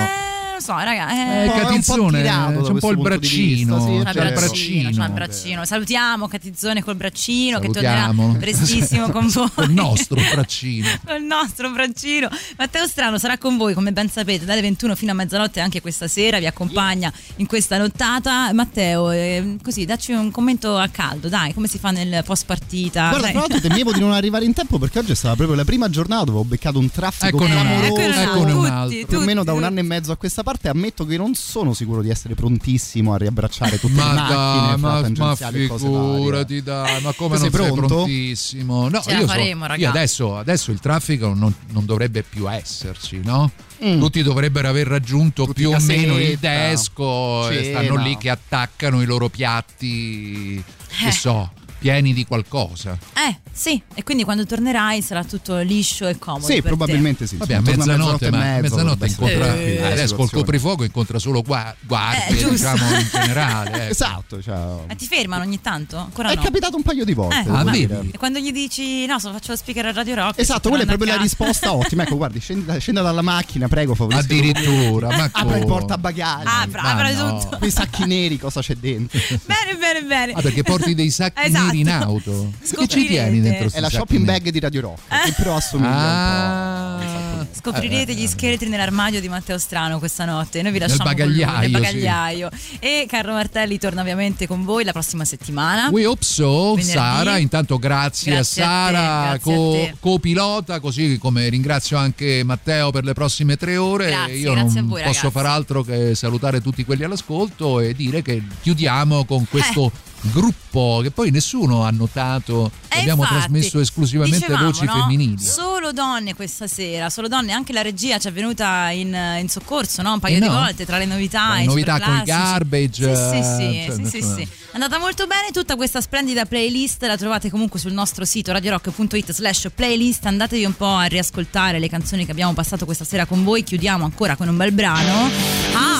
Eh, so, raga. Eh, Eh, po'- è un po' Catizzone c'è un po' il braccino, vista, sì, c'è C'ha il braccino, c'ha il braccino. braccino. Salutiamo Catizzone col braccino che Salutiamo. tornerà prestissimo con voi. Col nostro braccino. Col nostro braccino. Matteo Strano sarà con voi, come ben sapete, dalle 21 fino a mezzanotte anche questa sera. Vi accompagna in questa nottata. Matteo, eh, così dacci un commento a caldo, dai, come si fa nel post partita? Guarda, tra l'altro temevo di non arrivare in tempo perché oggi è stata proprio la prima giornata dove ho beccato un traffico Eccone un altro, clamoroso. eccone un altro. Più o meno da un anno e mezzo a questa parte ammetto che non sono sicuro di essere prontissimo a riabbracciare tutte Ma le macchine dai, ma, ma figurati dai, ma come Tu non sei sei pronto? prontissimo? No, Ce la io, so- faremo, io ragazzi. adesso, adesso il traffico non, non dovrebbe più esserci, no? Mm. Tutti dovrebbero aver raggiunto Tutti più o meno il desco e stanno lì che attaccano i loro piatti, che Eh. so, pieni di qualcosa. Eh, sì, e quindi quando tornerai sarà tutto liscio e comodo. Sì, per te. probabilmente sì. Vabbè, a mezzanotte, e ma mezzo, mezzanotte incontra, eh, adesso col coprifuoco incontra solo gua- guardie, Eh, giusto. diciamo in generale. ecco. Esatto, cioè, Ma ti fermano ogni tanto? Ancora è no. capitato un paio di volte. Eh, ah, vedi? E quando gli dici no, so, faccio lo speaker a Radio Rock. Esatto, quella è proprio la risposta ottima. Ecco, guardi, scenda, scenda dalla macchina, prego, favorisca. Addirittura, ma Apra il portabagagli. Apra, Ma apra no. tutto. Quei sacchi neri, cosa c'è dentro? Bene, bene, bene. Ah, perché porti dei sacchi Esatto. Neri in auto? Che ci Scoprirete. tieni dentro È la shopping bag di Radio Rock, che però assomiglia Ah. un po'. Scoprirete gli scheletri nell'armadio di Matteo Strano questa notte. Noi vi Nel lasciamo con lui, bagagliaio, nel sì. bagagliaio. E Carlo Martelli torna ovviamente con voi la prossima settimana. We hope so, Venerdì. Sara. Intanto grazie, Grazie a Sara, a co- copilota, così come ringrazio anche Matteo per le prossime tre ore. Grazie, Io grazie non a voi, posso ragazzi. far altro che salutare tutti quelli all'ascolto e dire che chiudiamo con questo gruppo che poi nessuno ha notato. Eh, abbiamo infatti, trasmesso esclusivamente dicevamo, voci no? femminili. Solo donne questa sera, solo donne. Anche la regia ci è venuta in, in soccorso no? un paio Eh di no. volte tra le novità. Le novità con i superclassici. garbage, Sì, sì, sì, cioè, sì, sì. È andata molto bene. Tutta questa splendida playlist la trovate comunque sul nostro sito radiorock.it slash playlist. Andatevi un po' a riascoltare le canzoni che abbiamo passato questa sera con voi. Chiudiamo ancora con un bel brano. Ah,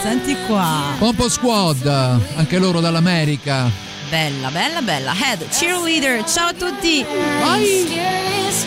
senti qua. Pompo Squad, anche loro dall'America. Bella, bella, bella. Head, cheerleader. Ciao a tutti. Scariest